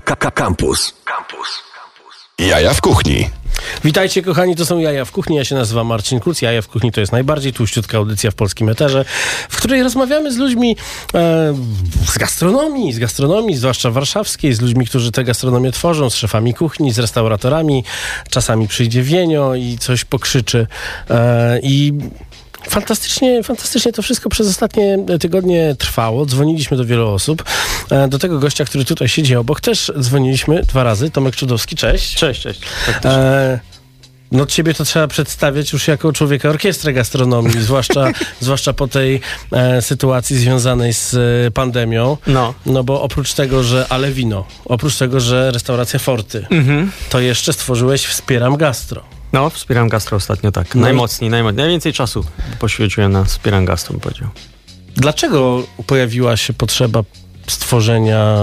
Campus. Campus. Jaja w kuchni. Witajcie kochani, to są Jaja w Kuchni. Ja się nazywam Marcin Kuc. Jaja w Kuchni to jest najbardziej tłuściutka audycja w polskim eterze, w której rozmawiamy z ludźmi e, z gastronomii, z gastronomii, zwłaszcza warszawskiej, z ludźmi, którzy tę gastronomię tworzą, z szefami kuchni, z restauratorami. Czasami przyjdzie wienio i coś pokrzyczy. E, I Fantastycznie, fantastycznie to wszystko przez ostatnie tygodnie trwało. Dzwoniliśmy do wielu osób. E, Do tego gościa, który tutaj siedzi obok, też dzwoniliśmy dwa razy. Tomek Czudowski, cześć. Cześć, cześć. E, no ciebie to trzeba przedstawiać już jako człowieka orkiestry gastronomii, zwłaszcza, zwłaszcza po tej e, sytuacji związanej z e, pandemią. No. No bo oprócz tego, że ale wino, oprócz tego, że restauracja Forty, Mhm. to jeszcze stworzyłeś Wspieram Gastro. No, wspieram gastro ostatnio, tak. No i- Najmocniej, najmocniej. Najwięcej czasu poświęciłem na wspieram gastro, bym powiedział. Dlaczego pojawiła się potrzeba stworzenia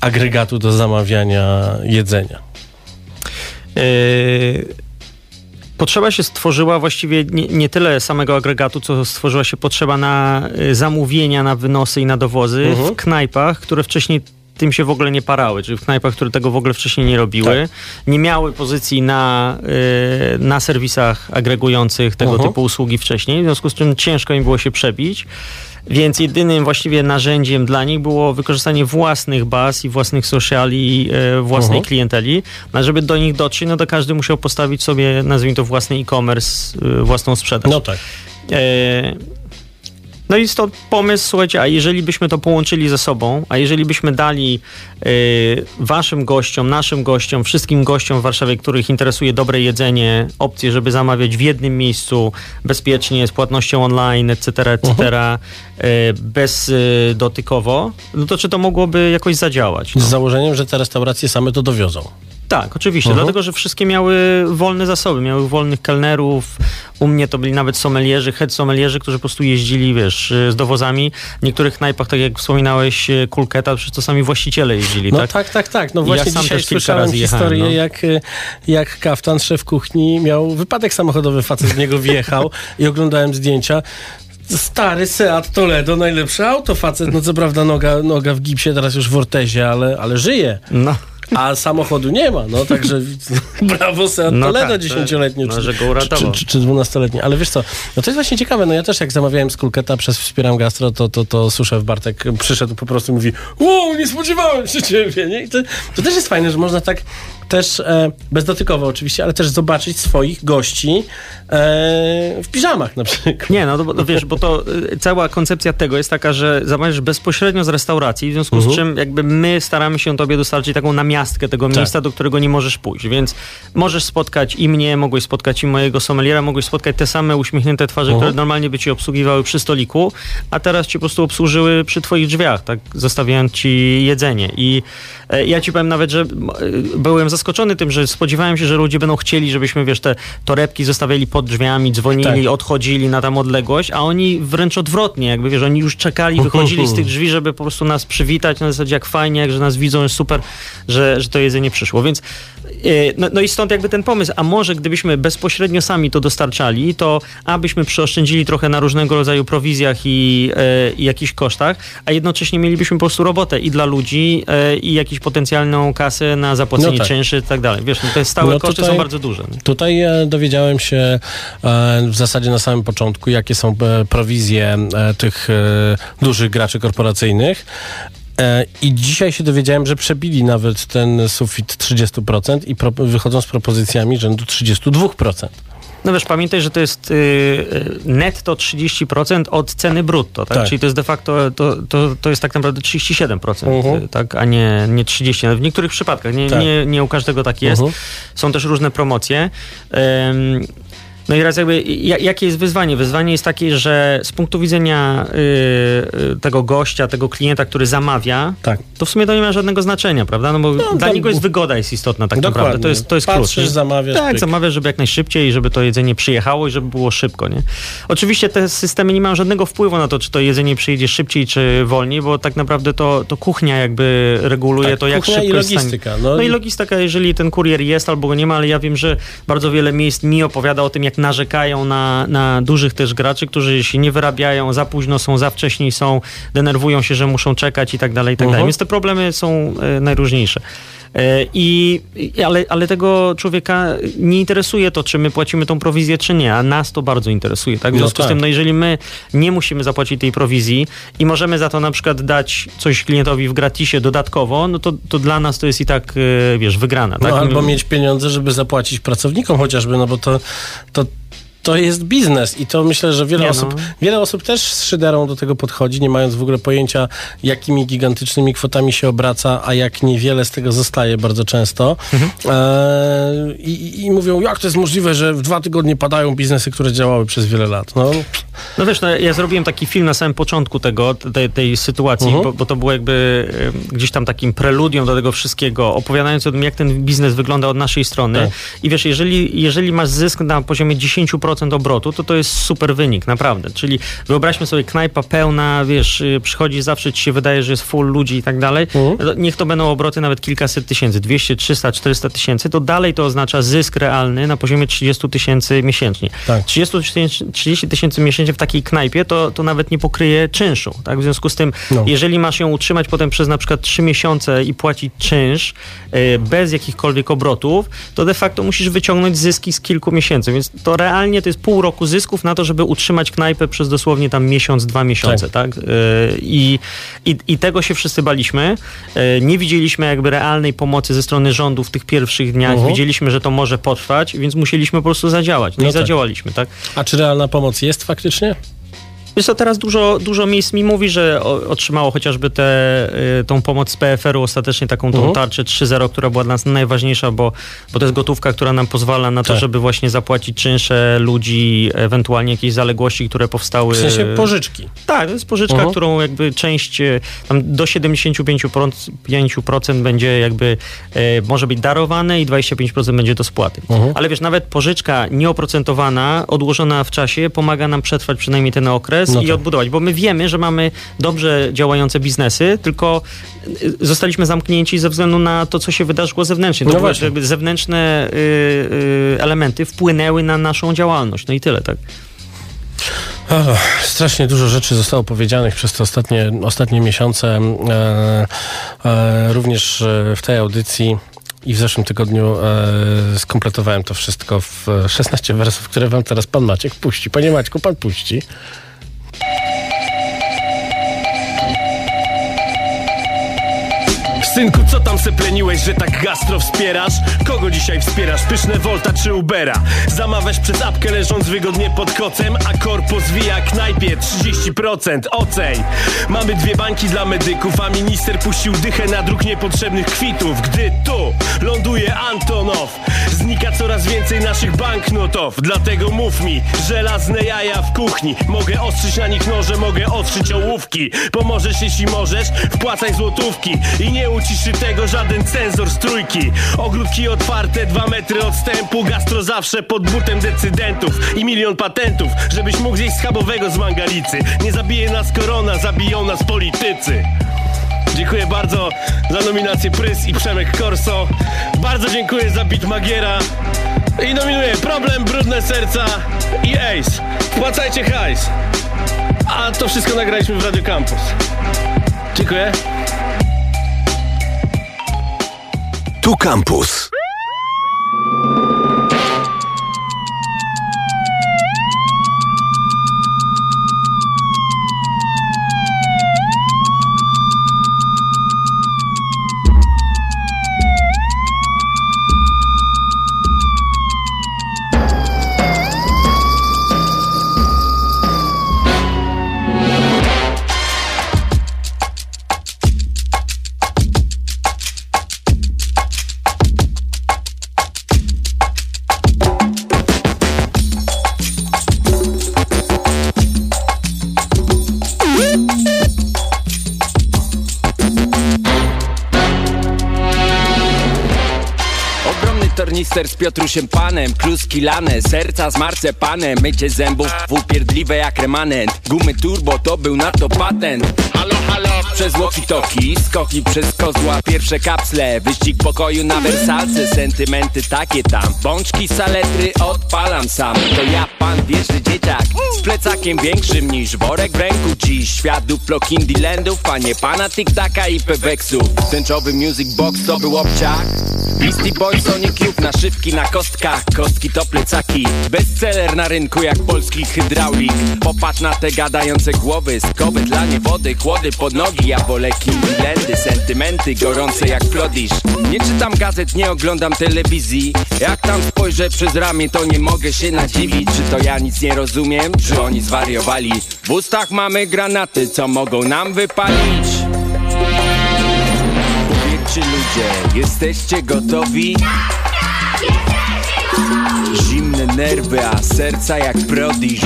agregatu do zamawiania jedzenia? Yy, Potrzeba się stworzyła właściwie nie, nie tyle samego agregatu, co stworzyła się potrzeba na y, zamówienia, na wynosy i na dowozy Mhm. w knajpach, które wcześniej tym się w ogóle nie parały, czyli w knajpach, które tego w ogóle wcześniej nie robiły. Tak. Nie miały pozycji na, y, na serwisach agregujących tego Mhm. typu usługi wcześniej, w związku z czym ciężko im było się przebić. Więc jedynym właściwie narzędziem dla nich było wykorzystanie własnych baz i własnych sociali, e, własnej Mhm. klienteli. A żeby do nich dotrzeć, no to każdy musiał postawić sobie, nazwijmy to, własny e-commerce, e, własną sprzedaż. No tak. E, no i stąd pomysł, słuchajcie, a jeżeli byśmy to połączyli ze sobą, a jeżeli byśmy dali e, waszym gościom, naszym gościom, wszystkim gościom w Warszawie, których interesuje dobre jedzenie, opcję, żeby zamawiać w jednym miejscu, bezpiecznie, z płatnością online, etc., etc., e, bezdotykowo, no to czy to mogłoby jakoś zadziałać? No. Z założeniem, że te restauracje same to dowiozą. Tak, oczywiście, Mhm. dlatego że wszystkie miały wolne zasoby, miały wolnych kelnerów. U mnie to byli nawet sommelierzy, head sommelierzy, którzy po prostu jeździli, wiesz, z dowozami. W niektórych knajpach, tak jak wspominałeś, e, Kulketa, przecież to sami właściciele jeździli, No tak? tak, tak, tak. No Ja właśnie sam dzisiaj też kilka słyszałem historię, no. jak, y, jak kaftan, szef kuchni, miał wypadek samochodowy, facet w niego wjechał i oglądałem zdjęcia. Stary Seat Toledo, najlepsze auto, facet, no co prawda noga, noga w gipsie, teraz już w ortezie, ale, ale żyje. No, A samochodu nie ma, no także brawo Seat No Toledo tak, dziesięcioletnie no, czy, czy, czy, czy 12-letnie. Ale wiesz co, no to jest właśnie ciekawe, no ja też jak zamawiałem z Kulketa przez Wspieram Gastro, to, to, to Suszew Bartek przyszedł po prostu i mówi wow, nie spodziewałem się ciebie, nie? I to, to też jest fajne, że można tak też, e, bezdotykowo oczywiście, ale też zobaczyć swoich gości e, w piżamach na przykład. nie, no, to, no wiesz, bo to y, cała koncepcja tego jest taka, że zamawiasz bezpośrednio z restauracji, w związku Mhm. z czym jakby my staramy się tobie dostarczyć taką namiastkę tego Tak. miejsca, do którego nie możesz pójść, więc możesz spotkać i mnie, mogłeś spotkać i mojego sommeliera, mogłeś spotkać te same uśmiechnięte twarze, Mhm. które normalnie by ci obsługiwały przy stoliku, a teraz ci po prostu obsłużyły przy twoich drzwiach, tak, zostawiając ci jedzenie i e, ja ci powiem nawet, że e, byłem zaskoczony tym, że spodziewałem się, że ludzie będą chcieli, żebyśmy, wiesz, te torebki zostawiali pod drzwiami, dzwonili, Tak. odchodzili na tam odległość, a oni wręcz odwrotnie, jakby, wiesz, oni już czekali, wychodzili z tych drzwi, żeby po prostu nas przywitać, na zasadzie jak fajnie, jak że nas widzą, jest super, że, że to jedzenie przyszło, więc no, no i stąd jakby ten pomysł, a może gdybyśmy bezpośrednio sami to dostarczali, to abyśmy przeoszczędzili trochę na różnego rodzaju prowizjach i, e, i jakichś kosztach, a jednocześnie mielibyśmy po prostu robotę i dla ludzi e, i jakąś potencjalną kasę na zapłacenie No tak. czynszy i tak dalej. Wiesz, no te stałe No koszty tutaj- są bardzo duże. Tutaj e, dowiedziałem się e, w zasadzie na samym początku, jakie są e, prowizje e, tych e, dużych graczy korporacyjnych. E, I dzisiaj się dowiedziałem, że przebili nawet ten sufit 30% i pro, wychodzą z propozycjami rzędu 32%. No wiesz, pamiętaj, że to jest y, y, netto 30% od ceny brutto, tak? Tak. Czyli to jest de facto, to, to, to jest tak naprawdę 37%, Mhm. y, tak? A nie, nie 30%. W niektórych przypadkach, nie, Tak. nie, nie u każdego tak jest. Mhm. Są też różne promocje. Ym, no i raz jakby, ja- jakie jest wyzwanie? Wyzwanie jest takie, że z punktu widzenia y, y, tego gościa, tego klienta, który zamawia, Tak. to w sumie to nie ma żadnego znaczenia, prawda? No bo No, dla niego jest wygoda jest istotna tak Dokładnie. naprawdę. To jest, to jest klucz. Patrzysz, nie? zamawiasz, Tak, pyk. zamawiasz, żeby jak najszybciej żeby to jedzenie przyjechało i żeby było szybko, nie? Oczywiście te systemy nie mają żadnego wpływu na to, czy to jedzenie przyjedzie szybciej, czy wolniej, bo tak naprawdę to, to kuchnia jakby reguluje Tak, to, jak szybko i jest logistyka. No, No i logistyka, jeżeli ten kurier jest albo go nie ma, ale ja wiem, że bardzo wiele miejsc mi opowiada o tym, jak narzekają na, na dużych też graczy, którzy się nie wyrabiają, za późno są, za wcześniej są, denerwują się, że muszą czekać i tak dalej, i tak dalej. Mhm. Więc te problemy są e, najróżniejsze. E, I, ale, ale tego człowieka nie interesuje to, czy my płacimy tą prowizję, czy nie, a nas to bardzo interesuje. Tak? W No związku z tak. tym, no jeżeli my nie musimy zapłacić tej prowizji i możemy za to na przykład dać coś klientowi w gratisie dodatkowo, no to, to dla nas to jest i tak, e, wiesz, wygrana. Tak? No, albo mieć pieniądze, żeby zapłacić pracownikom chociażby, no bo to, to, to jest biznes i to myślę, że wiele, Nie, osób, no. wiele osób też z szyderą do tego podchodzi, nie mając w ogóle pojęcia, jakimi gigantycznymi kwotami się obraca, a jak niewiele z tego zostaje bardzo często. Mhm. E, i, I mówią, jak to jest możliwe, że w dwa tygodnie padają biznesy, które działały przez wiele lat. No, No wiesz, no, ja zrobiłem taki film na samym początku tego, tej, tej sytuacji, Mhm. bo, bo to było jakby gdzieś tam takim preludium do tego wszystkiego, opowiadając o tym, jak ten biznes wygląda od naszej strony. Tak. I wiesz, jeżeli, jeżeli masz zysk na poziomie 10% obrotu, to to jest super wynik, naprawdę. Czyli wyobraźmy sobie knajpa pełna, wiesz, y, przychodzi zawsze ci się wydaje, że jest full ludzi i tak dalej. Mhm. No, Niech to będą obroty nawet kilkaset tysięcy, 200, 300, 400 tysięcy, to dalej to oznacza zysk realny na poziomie 30 tysięcy miesięcznie. Tak. 30 tysięcy 30 tysięcy miesięcznie w takiej knajpie, to, to nawet nie pokryje czynszu. Tak? W związku z tym, No. jeżeli masz ją utrzymać potem przez na przykład 3 miesiące i płacić czynsz e, bez jakichkolwiek obrotów, to de facto musisz wyciągnąć zyski z kilku miesięcy. Więc to realnie to jest pół roku zysków na to, żeby utrzymać knajpę przez dosłownie tam miesiąc, dwa miesiące. Tak. E, I, i, I tego się wszyscy baliśmy. E, Nie widzieliśmy jakby realnej pomocy ze strony rządu w tych pierwszych dniach. Mhm. Widzieliśmy, że to może potrwać, więc musieliśmy po prostu zadziałać. No, No i tak. zadziałaliśmy, tak? a czy realna pomoc jest faktycznie? Wiesz co, teraz dużo, dużo miejsc mi mówi, że otrzymało chociażby tę y, tą pomoc z PFR-u, ostatecznie taką tą Mhm. tarczę 3.0, która była dla nas najważniejsza, bo, bo to jest gotówka, która nam pozwala na to, Tak. żeby właśnie zapłacić czynsze ludzi, ewentualnie jakieś zaległości, które powstały. W sensie pożyczki. Tak, to jest pożyczka, Mhm. którą jakby część, e, tam do 75% 5% będzie jakby, e, może być darowane i 25% będzie do spłaty. Mhm. Ale wiesz, nawet pożyczka nieoprocentowana, odłożona w czasie, pomaga nam przetrwać przynajmniej ten okres No i tak. odbudować, bo my wiemy, że mamy dobrze działające biznesy, tylko y, zostaliśmy zamknięci ze względu na to, co się wydarzyło zewnętrznie. To No właśnie. jakby zewnętrzne y, y, elementy wpłynęły na naszą działalność. No i tyle, tak. O, strasznie dużo rzeczy zostało powiedzianych przez te ostatnie, ostatnie miesiące. E, e, również e, w tej audycji i w zeszłym tygodniu e, skompletowałem to wszystko w e, 16 wersów, które wam teraz pan Maciek puści. Panie Maćku, pan puści. Thank you. Synku, co tam se pleniłeś, że tak gastro wspierasz? Kogo dzisiaj wspierasz? Pyszne Volta czy Ubera? Zamawiasz przez apkę leżąc wygodnie pod kocem, a korpo zwija knajpie 30% oceń. Mamy dwie bańki dla medyków, a minister puścił dychę na druk niepotrzebnych kwitów. Gdy tu ląduje Antonow, znika coraz więcej naszych banknotów. Dlatego mów mi, żelazne jaja w kuchni. Mogę ostrzyć na nich noże, mogę ostrzyć ołówki. Pomożesz jeśli możesz, wpłacaj złotówki. I nie uciszy tego żaden cenzor z trójki. Ogródki otwarte, dwa metry odstępu. Gastro zawsze pod butem decydentów. I milion patentów, żebyś mógł zjeść schabowego z mangalicy. Nie zabije nas korona, zabiją nas politycy. Dziękuję bardzo za nominację Prys i Przemek Korso. Bardzo dziękuję za bit Magiera. I nominuję Problem, Brudne Serca i Ace. Wpłacajcie hajs. A to wszystko nagraliśmy w Radio Campus. Dziękuję. Tu Campus. Tornister z Piotrusiem Panem Kluski lane, serca z marcepanem Mycie zębów upierdliwe jak remanent. Gumy turbo to był na to patent Przez walkie-talkie, skoki przez kozła Pierwsze kapsle, wyścig pokoju na wersalce Sentymenty takie tam Bączki, saletry odpalam sam. To ja pan wierzy dzieciak Z plecakiem większym niż worek w ręku. Dziś duplo Kindylandów A nie pana tiktaka i peweksów Tęczowy music box to był obciach. Beastie Boys, Sonic Youth, naszywki na kostkach. Kostki to plecaki, bestseller na rynku jak polski hydraulik. Popatrz na te gadające głowy, skowy dla niewody Chłody pod nogi, ja wolę Kindylandy Sentymenty gorące jak Flodisz. Nie czytam gazet, nie oglądam telewizji. Jak tam spojrzę przez ramię, to nie mogę się nadziwić. Czy to ja nic nie rozumiem, czy oni zwariowali? W ustach mamy granaty, co mogą nam wypalić? Powiedzcie ludzie, jesteście gotowi? Zimne nerwy, a serca jak prodiż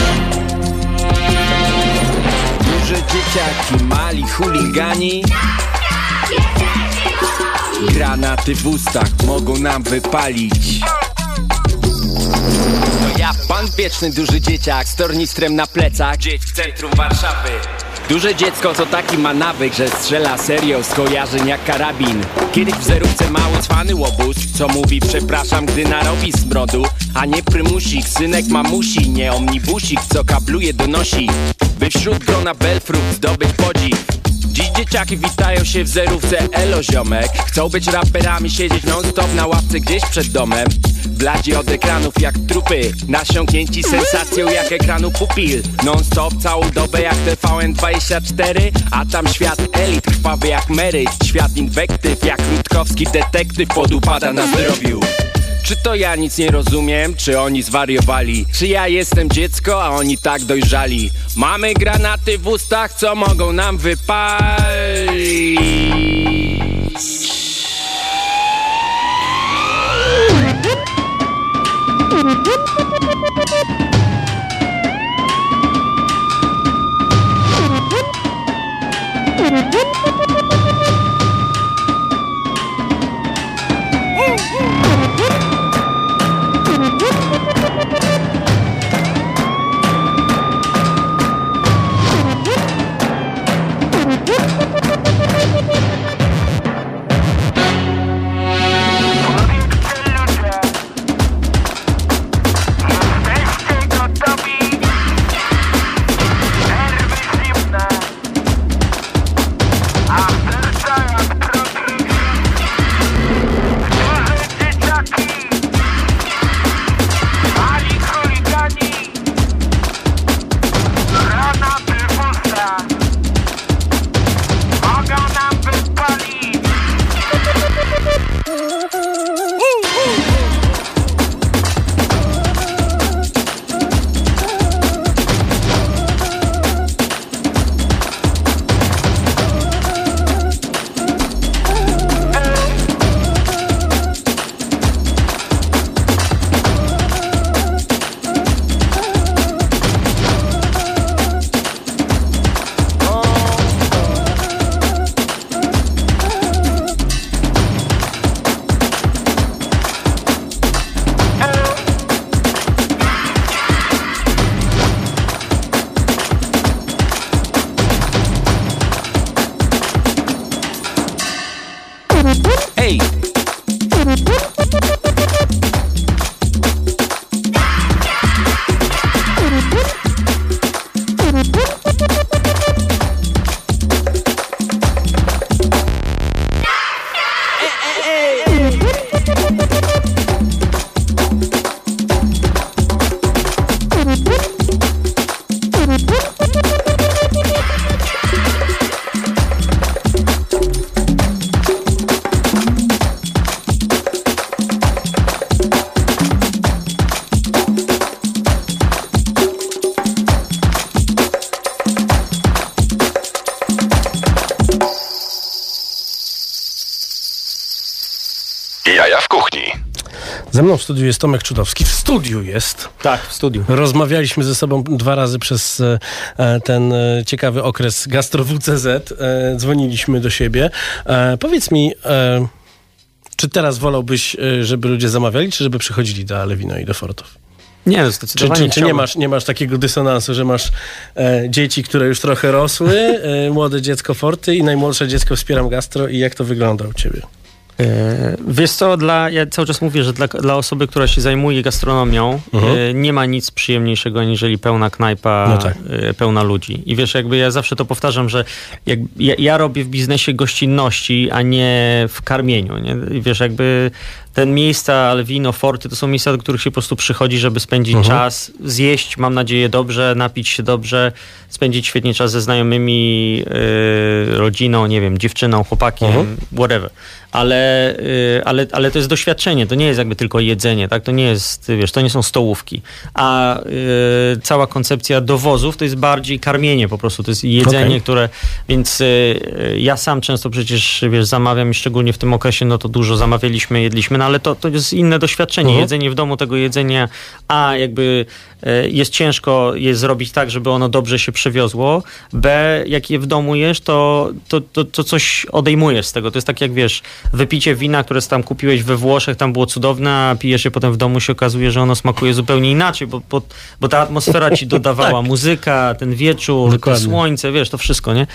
Duże dzieciaki, mali chuligani. Granaty w ustach mogą nam wypalić. To ja, pan wieczny duży dzieciak z tornistrem na plecach. Gdzieś w centrum Warszawy. Duże dziecko to taki ma nawyk, że strzela serio z kojarzeń jak karabin. Kiedyś w zerówce mały cwany łobuz Co mówi przepraszam, gdy narobi smrodu A nie prymusik, synek mamusi Nie omnibusik, co kabluje donosi By wśród grona Belfrut zdobyć podziw. Dziś dzieciaki witają się w zerówce. Elo ziomek. Chcą być raperami, siedzieć non stop na ławce gdzieś przed domem. Bladzi od ekranów jak trupy. Nasiąknięci sensacją jak ekranu pupil. Non stop całą dobę jak TVN24. A tam świat elit krwawy jak Mary. Świat inwektyw jak Rutkowski detektyw Podupada na zdrowiu czy to ja nic nie rozumiem, czy oni zwariowali? Czy ja jestem dziecko, a oni tak dojrzali? Mamy granaty w ustach, co mogą nam wypalić Ze mną w studiu jest Tomek Czudowski. W studiu jest. Tak, w studiu. Rozmawialiśmy ze sobą dwa razy przez e, e, ten e, ciekawy okres gastro WCZ. Dzwoniliśmy do siebie. Powiedz mi, Czy teraz wolałbyś, żeby ludzie zamawiali, czy żeby przychodzili do Alewino i do Fortów? Nie, no Czy, zdecydowanie czy, czy nie, masz, nie masz takiego dysonansu, że masz e, dzieci, które już trochę rosły, e, młode dziecko Forty i najmłodsze dziecko Wspieram Gastro i jak to wygląda u ciebie? E, Wiesz co, dla, ja cały czas mówię, że dla, dla osoby, która się zajmuje gastronomią, Mhm. e, nie ma nic przyjemniejszego, aniżeli pełna knajpa, No tak. e, pełna ludzi. I wiesz, jakby ja zawsze to powtarzam, że jak, ja, ja robię w biznesie gościnności, a nie w karmieniu. Nie? I wiesz, jakby ten miejsca, Alvino, Forty, to są miejsca, do których się po prostu przychodzi, żeby spędzić Mhm. czas, zjeść, mam nadzieję, dobrze, napić się dobrze, spędzić świetnie czas ze znajomymi, e, rodziną, nie wiem, dziewczyną, chłopakiem, Mhm. whatever. Ale, y, ale, ale to jest doświadczenie, to nie jest jakby tylko jedzenie, tak? To nie jest, wiesz, to nie są stołówki. A y, cała koncepcja dowozów to jest bardziej karmienie po prostu, to jest jedzenie, Okej. które, więc y, y, ja sam często przecież, wiesz, zamawiam i szczególnie w tym okresie, no to dużo zamawialiśmy, jedliśmy, no ale to, to jest inne doświadczenie. Mhm. Jedzenie w domu tego jedzenia, a jakby y, jest ciężko je zrobić tak, żeby ono dobrze się przewiozło, b, jak je w domu jesz, to, to, to, to coś odejmujesz z tego. To jest tak jak, wiesz, wypicie wina, które tam kupiłeś we Włoszech, tam było cudowne, a pijesz je potem w domu się okazuje, że ono smakuje zupełnie inaczej, bo, bo, bo ta atmosfera ci dodawała muzyka, ten wieczór, to Dokładnie. słońce, wiesz, to wszystko, nie?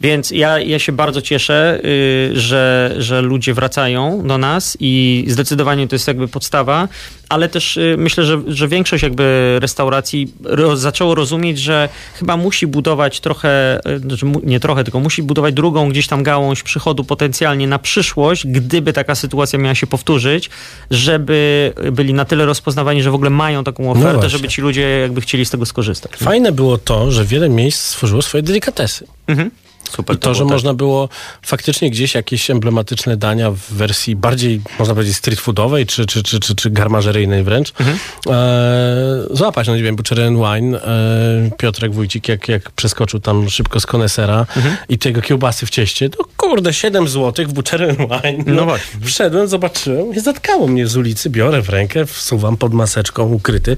Więc ja, ja się bardzo cieszę, y, że, że ludzie wracają do nas i zdecydowanie to jest jakby podstawa, ale też y, myślę, że, że większość jakby restauracji ro, zaczęło rozumieć, że chyba musi budować trochę, y, znaczy nie trochę, tylko musi budować drugą gdzieś tam gałąź przychodu potencjalnie na przyszłość, gdyby taka sytuacja miała się powtórzyć, żeby byli na tyle rozpoznawani, że w ogóle mają taką ofertę, właśnie. żeby ci ludzie jakby chcieli z tego skorzystać. Fajne było to, że wiele miejsc stworzyło swoje delikatesy. Mhm. Super I to, że było, tak. można było faktycznie gdzieś jakieś emblematyczne dania w wersji bardziej, można powiedzieć, street foodowej, czy, czy, czy, czy, czy garmażeryjnej wręcz, Mhm. e, złapać. No nie wiem, Butcher and Wine, e, Piotrek Wójcik, jak, jak przeskoczył tam szybko z konesera Mhm. i tego kiełbasy w cieście, to kurde, 7 złotych w Butcher and Wine. No właśnie. Wszedłem, zobaczyłem i zatkało mnie z ulicy, biorę w rękę, wsuwam pod maseczką ukryty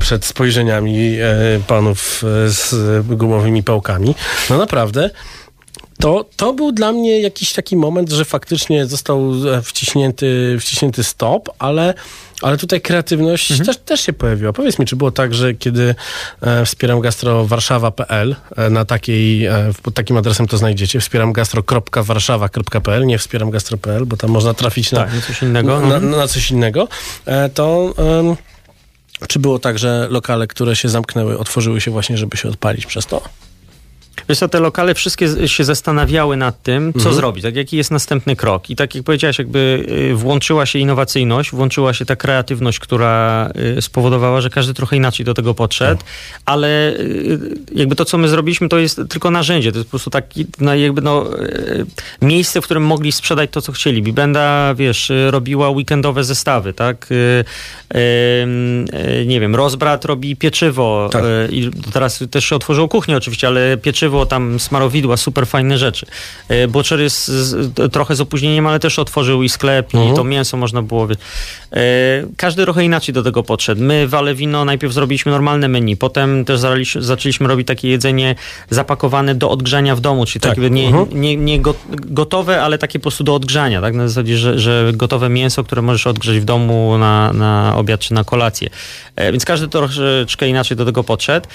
przed spojrzeniami e, panów e, z gumowymi pałkami. No naprawdę. To, to był dla mnie jakiś taki moment, że faktycznie został e, wciśnięty, wciśnięty stop, ale, ale tutaj kreatywność też, też się pojawiła. Powiedz mi, czy było tak, że kiedy e, wspieram gastro warszawa.pl e, na takiej, e, pod takim adresem to znajdziecie, wspieram gastro.warszawa.pl, nie wspieram gastro.pl, bo tam można trafić na, Tak, na coś innego. na, Mhm. na coś innego, e, to em, czy było tak, że lokale, które się zamknęły, otworzyły się właśnie, żeby się odpalić przez to? Wiesz co, te lokale wszystkie się zastanawiały nad tym, co Mhm. zrobić, tak jaki jest następny krok. I tak jak powiedziałeś, jakby y, włączyła się innowacyjność, włączyła się ta kreatywność, która y, spowodowała, że każdy trochę inaczej do tego podszedł, ale y, jakby to, co my zrobiliśmy, to jest tylko narzędzie, to jest po prostu taki, no, jakby no, miejsce, w którym mogli sprzedać to, co chcieli. Bibenda, wiesz, robiła weekendowe zestawy, tak? Nie wiem, Rozbrat robi pieczywo Tak. i teraz też się otworzyło kuchnię oczywiście, ale pieczywo, tam smarowidła, super fajne rzeczy. Y, Butcher jest z, trochę z opóźnieniem, ale też otworzył i sklep Mhm. i to mięso można było... Y, Każdy trochę inaczej do tego podszedł. My w Alewino najpierw zrobiliśmy normalne menu, potem też zaczęliśmy, zaczęliśmy robić takie jedzenie zapakowane do odgrzania w domu, czyli Tak. takie nie, Mhm. nie, nie go, gotowe, ale takie po prostu do odgrzania, tak? Na zasadzie, że, że gotowe mięso, które możesz odgrzeć w domu na, na obiad czy na kolację. E, więc każdy troszeczkę inaczej do tego podszedł.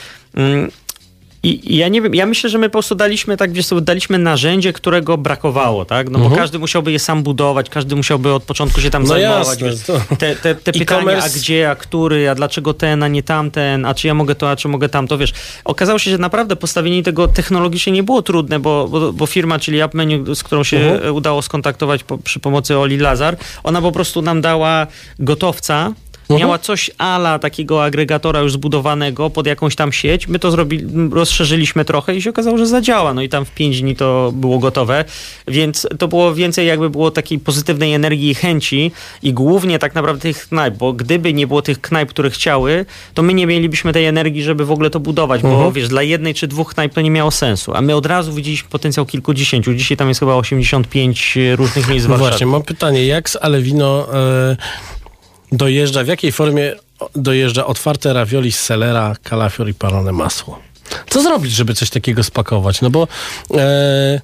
I, ja nie wiem, ja myślę, że my po prostu daliśmy tak, wiesz, daliśmy narzędzie, którego brakowało, tak? No bo Mhm. każdy musiałby je sam budować, każdy musiałby od początku się tam No zajmować. jasne, Te, te, te pytania, a gdzie, a który, a dlaczego ten, a nie tamten, a czy ja mogę to, a czy mogę tamto, wiesz. Okazało się, że naprawdę postawienie tego technologicznie nie było trudne, bo, bo, bo firma, czyli AppMenu, z którą się Mhm. udało skontaktować po, przy pomocy Oli Lazar, ona po prostu nam dała gotowca, Mhm. Miała coś ala takiego agregatora już zbudowanego pod jakąś tam sieć. My to zrobili, rozszerzyliśmy trochę i się okazało, że zadziała. No i tam w 5 dni to było gotowe. Więc to było więcej jakby było takiej pozytywnej energii i chęci i głównie tak naprawdę tych knajp, bo gdyby nie było tych knajp, które chciały, to my nie mielibyśmy tej energii, żeby w ogóle to budować, bo Mhm. wiesz, dla jednej czy dwóch knajp to nie miało sensu. A my od razu widzieliśmy potencjał kilkudziesięciu. Dzisiaj tam jest chyba 85 różnych miejsc w No Warszawie. właśnie, mam pytanie, jak z Alewino e, dojeżdża, w jakiej formie dojeżdża otwarte ravioli z selera, kalafior i palone masło? Co zrobić, żeby coś takiego spakować? No bo e,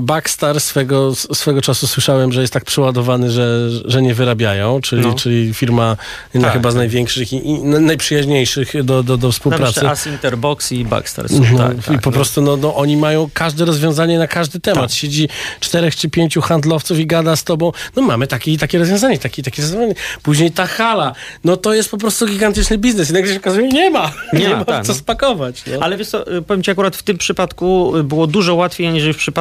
Backstar swego, swego czasu słyszałem, że jest tak przeładowany, że, że nie wyrabiają, czyli, No. czyli firma jedna Tak. chyba z największych i, i najprzyjaźniejszych do, do, do współpracy. Tam jeszcze As Interbox i Backstar są, No, tak, I tak, po no. prostu no, no, oni mają każde rozwiązanie na każdy temat. Siedzi czterech czy pięciu handlowców i gada z tobą. No mamy takie, takie rozwiązanie, takie, takie rozwiązanie. Później ta hala. No to jest po prostu gigantyczny biznes. I nagle się okazuje, nie ma. Nie, Nie ma, ma, tak, co no. spakować. No. Ale wiesz co, powiem ci akurat w tym przypadku było dużo łatwiej, aniżeli w przypadku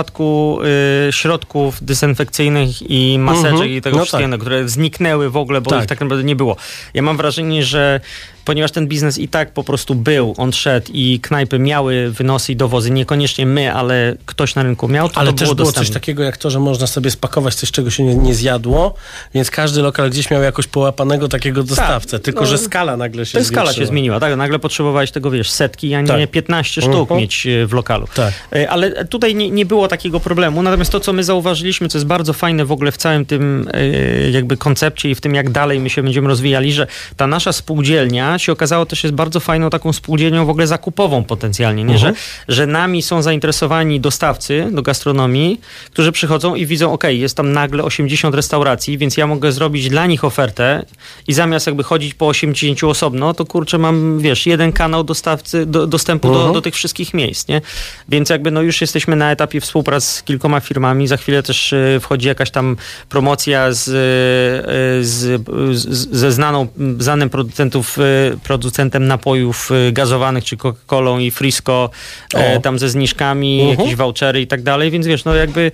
y, środków dezynfekcyjnych i maseczek Mhm. i tego No wszystkiego, które zniknęły w ogóle, bo Tak. ich tak naprawdę nie było. Ja mam wrażenie, że ponieważ ten biznes i tak po prostu był, on szedł i knajpy miały wynosy i dowozy, niekoniecznie my, ale ktoś na rynku miał, to Ale to też było było coś takiego jak to, że można sobie spakować coś, czego się nie, nie zjadło, więc każdy lokal gdzieś miał jakoś połapanego takiego dostawcę, tylko no, że skala nagle się To skala się zmieniła, tak? Nagle potrzebowałeś tego, wiesz, setki, a nie Tak. 15 sztuk Mhm. mieć e, w lokalu. Tak. E, Ale tutaj nie, nie było takiego problemu. Natomiast to, co my zauważyliśmy, co jest bardzo fajne w ogóle w całym tym e, jakby koncepcie i w tym, jak dalej my się będziemy rozwijali, że ta nasza spółdzielnia się okazało też jest bardzo fajną taką spółdzielnią w ogóle zakupową potencjalnie, nie? Mhm. Że, że nami są zainteresowani dostawcy do gastronomii, którzy przychodzą i widzą, ok, jest tam nagle 80 restauracji, więc ja mogę zrobić dla nich ofertę i zamiast jakby chodzić po 80 osobno, to kurczę mam, wiesz, jeden kanał dostawcy, do, dostępu do, Mhm. do tych wszystkich miejsc, nie? Więc jakby no już jesteśmy na etapie współpracy z kilkoma firmami, za chwilę też y, wchodzi jakaś tam promocja z, y, z, z, ze znaną, znanym producentów, y, producentem napojów y, gazowanych, czy Coca-Colą i Frisco, e, O. tam ze zniżkami, Mhm. jakieś vouchery i tak dalej, więc wiesz, no jakby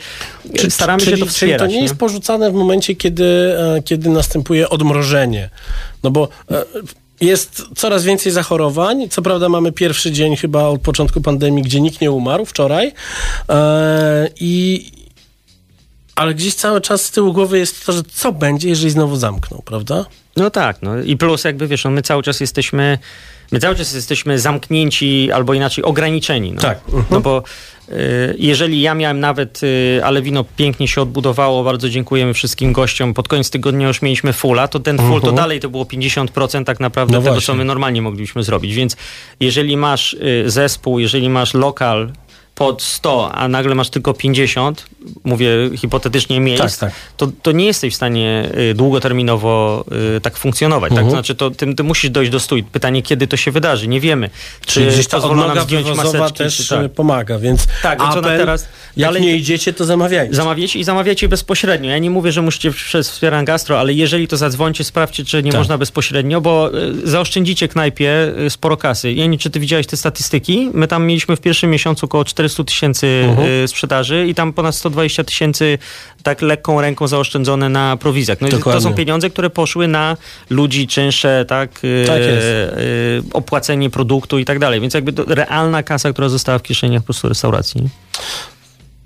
Czy- staramy czyli, się to Czyli wspierać. to nie jest porzucane w momencie, kiedy, e, kiedy następuje odmrożenie. No bo e, jest coraz więcej zachorowań. Co prawda mamy pierwszy dzień chyba od początku pandemii, gdzie nikt nie umarł, wczoraj. E, I... Ale gdzieś cały czas z tyłu głowy jest to, że co będzie, jeżeli znowu zamkną, prawda? No tak, no i plus jakby wiesz, no my cały czas jesteśmy, my cały czas jesteśmy zamknięci albo inaczej ograniczeni. No. Tak. Mhm. No bo y, jeżeli ja miałem nawet, y, ale wino pięknie się odbudowało, bardzo dziękujemy wszystkim gościom, pod koniec tygodnia już mieliśmy fulla, to ten full to dalej to było 50% tak naprawdę Mhm. No tego, właśnie. co my normalnie moglibyśmy zrobić, więc jeżeli masz y, zespół, jeżeli masz lokal pod 100, a nagle masz tylko 50, mówię hipotetycznie miejsc, Tak, tak. To, to nie jesteś w stanie y, długoterminowo y, tak funkcjonować. Tak? Mhm. To znaczy, to, ty, ty musisz dojść do stój. Pytanie, kiedy to się wydarzy. Nie wiemy. Czyli Czy gdzieś ta odnoga nam zdjąć maseczki, też czy tak. pomaga, więc Tak, ona apel, teraz jak dalej- nie idziecie, to zamawiajcie. Zamawiacie i zamawiacie bezpośrednio. Ja nie mówię, że musicie przez Wspieram Gastro, ale jeżeli to zadzwońcie, sprawdźcie, czy nie Tak. można bezpośrednio, bo y, zaoszczędzicie knajpie sporo kasy. Ja nie czy ty widziałeś te statystyki? My tam mieliśmy w pierwszym miesiącu około 400 tysięcy Mhm. y, sprzedaży i tam ponad 120 tysięcy tak lekką ręką zaoszczędzone na prowizjach. No i to Dokładnie. są pieniądze, które poszły na ludzi, czynsze, tak, y, Tak y, opłacenie produktu i tak dalej. Więc jakby to realna kasa, która została w kieszeniach po prostu restauracji.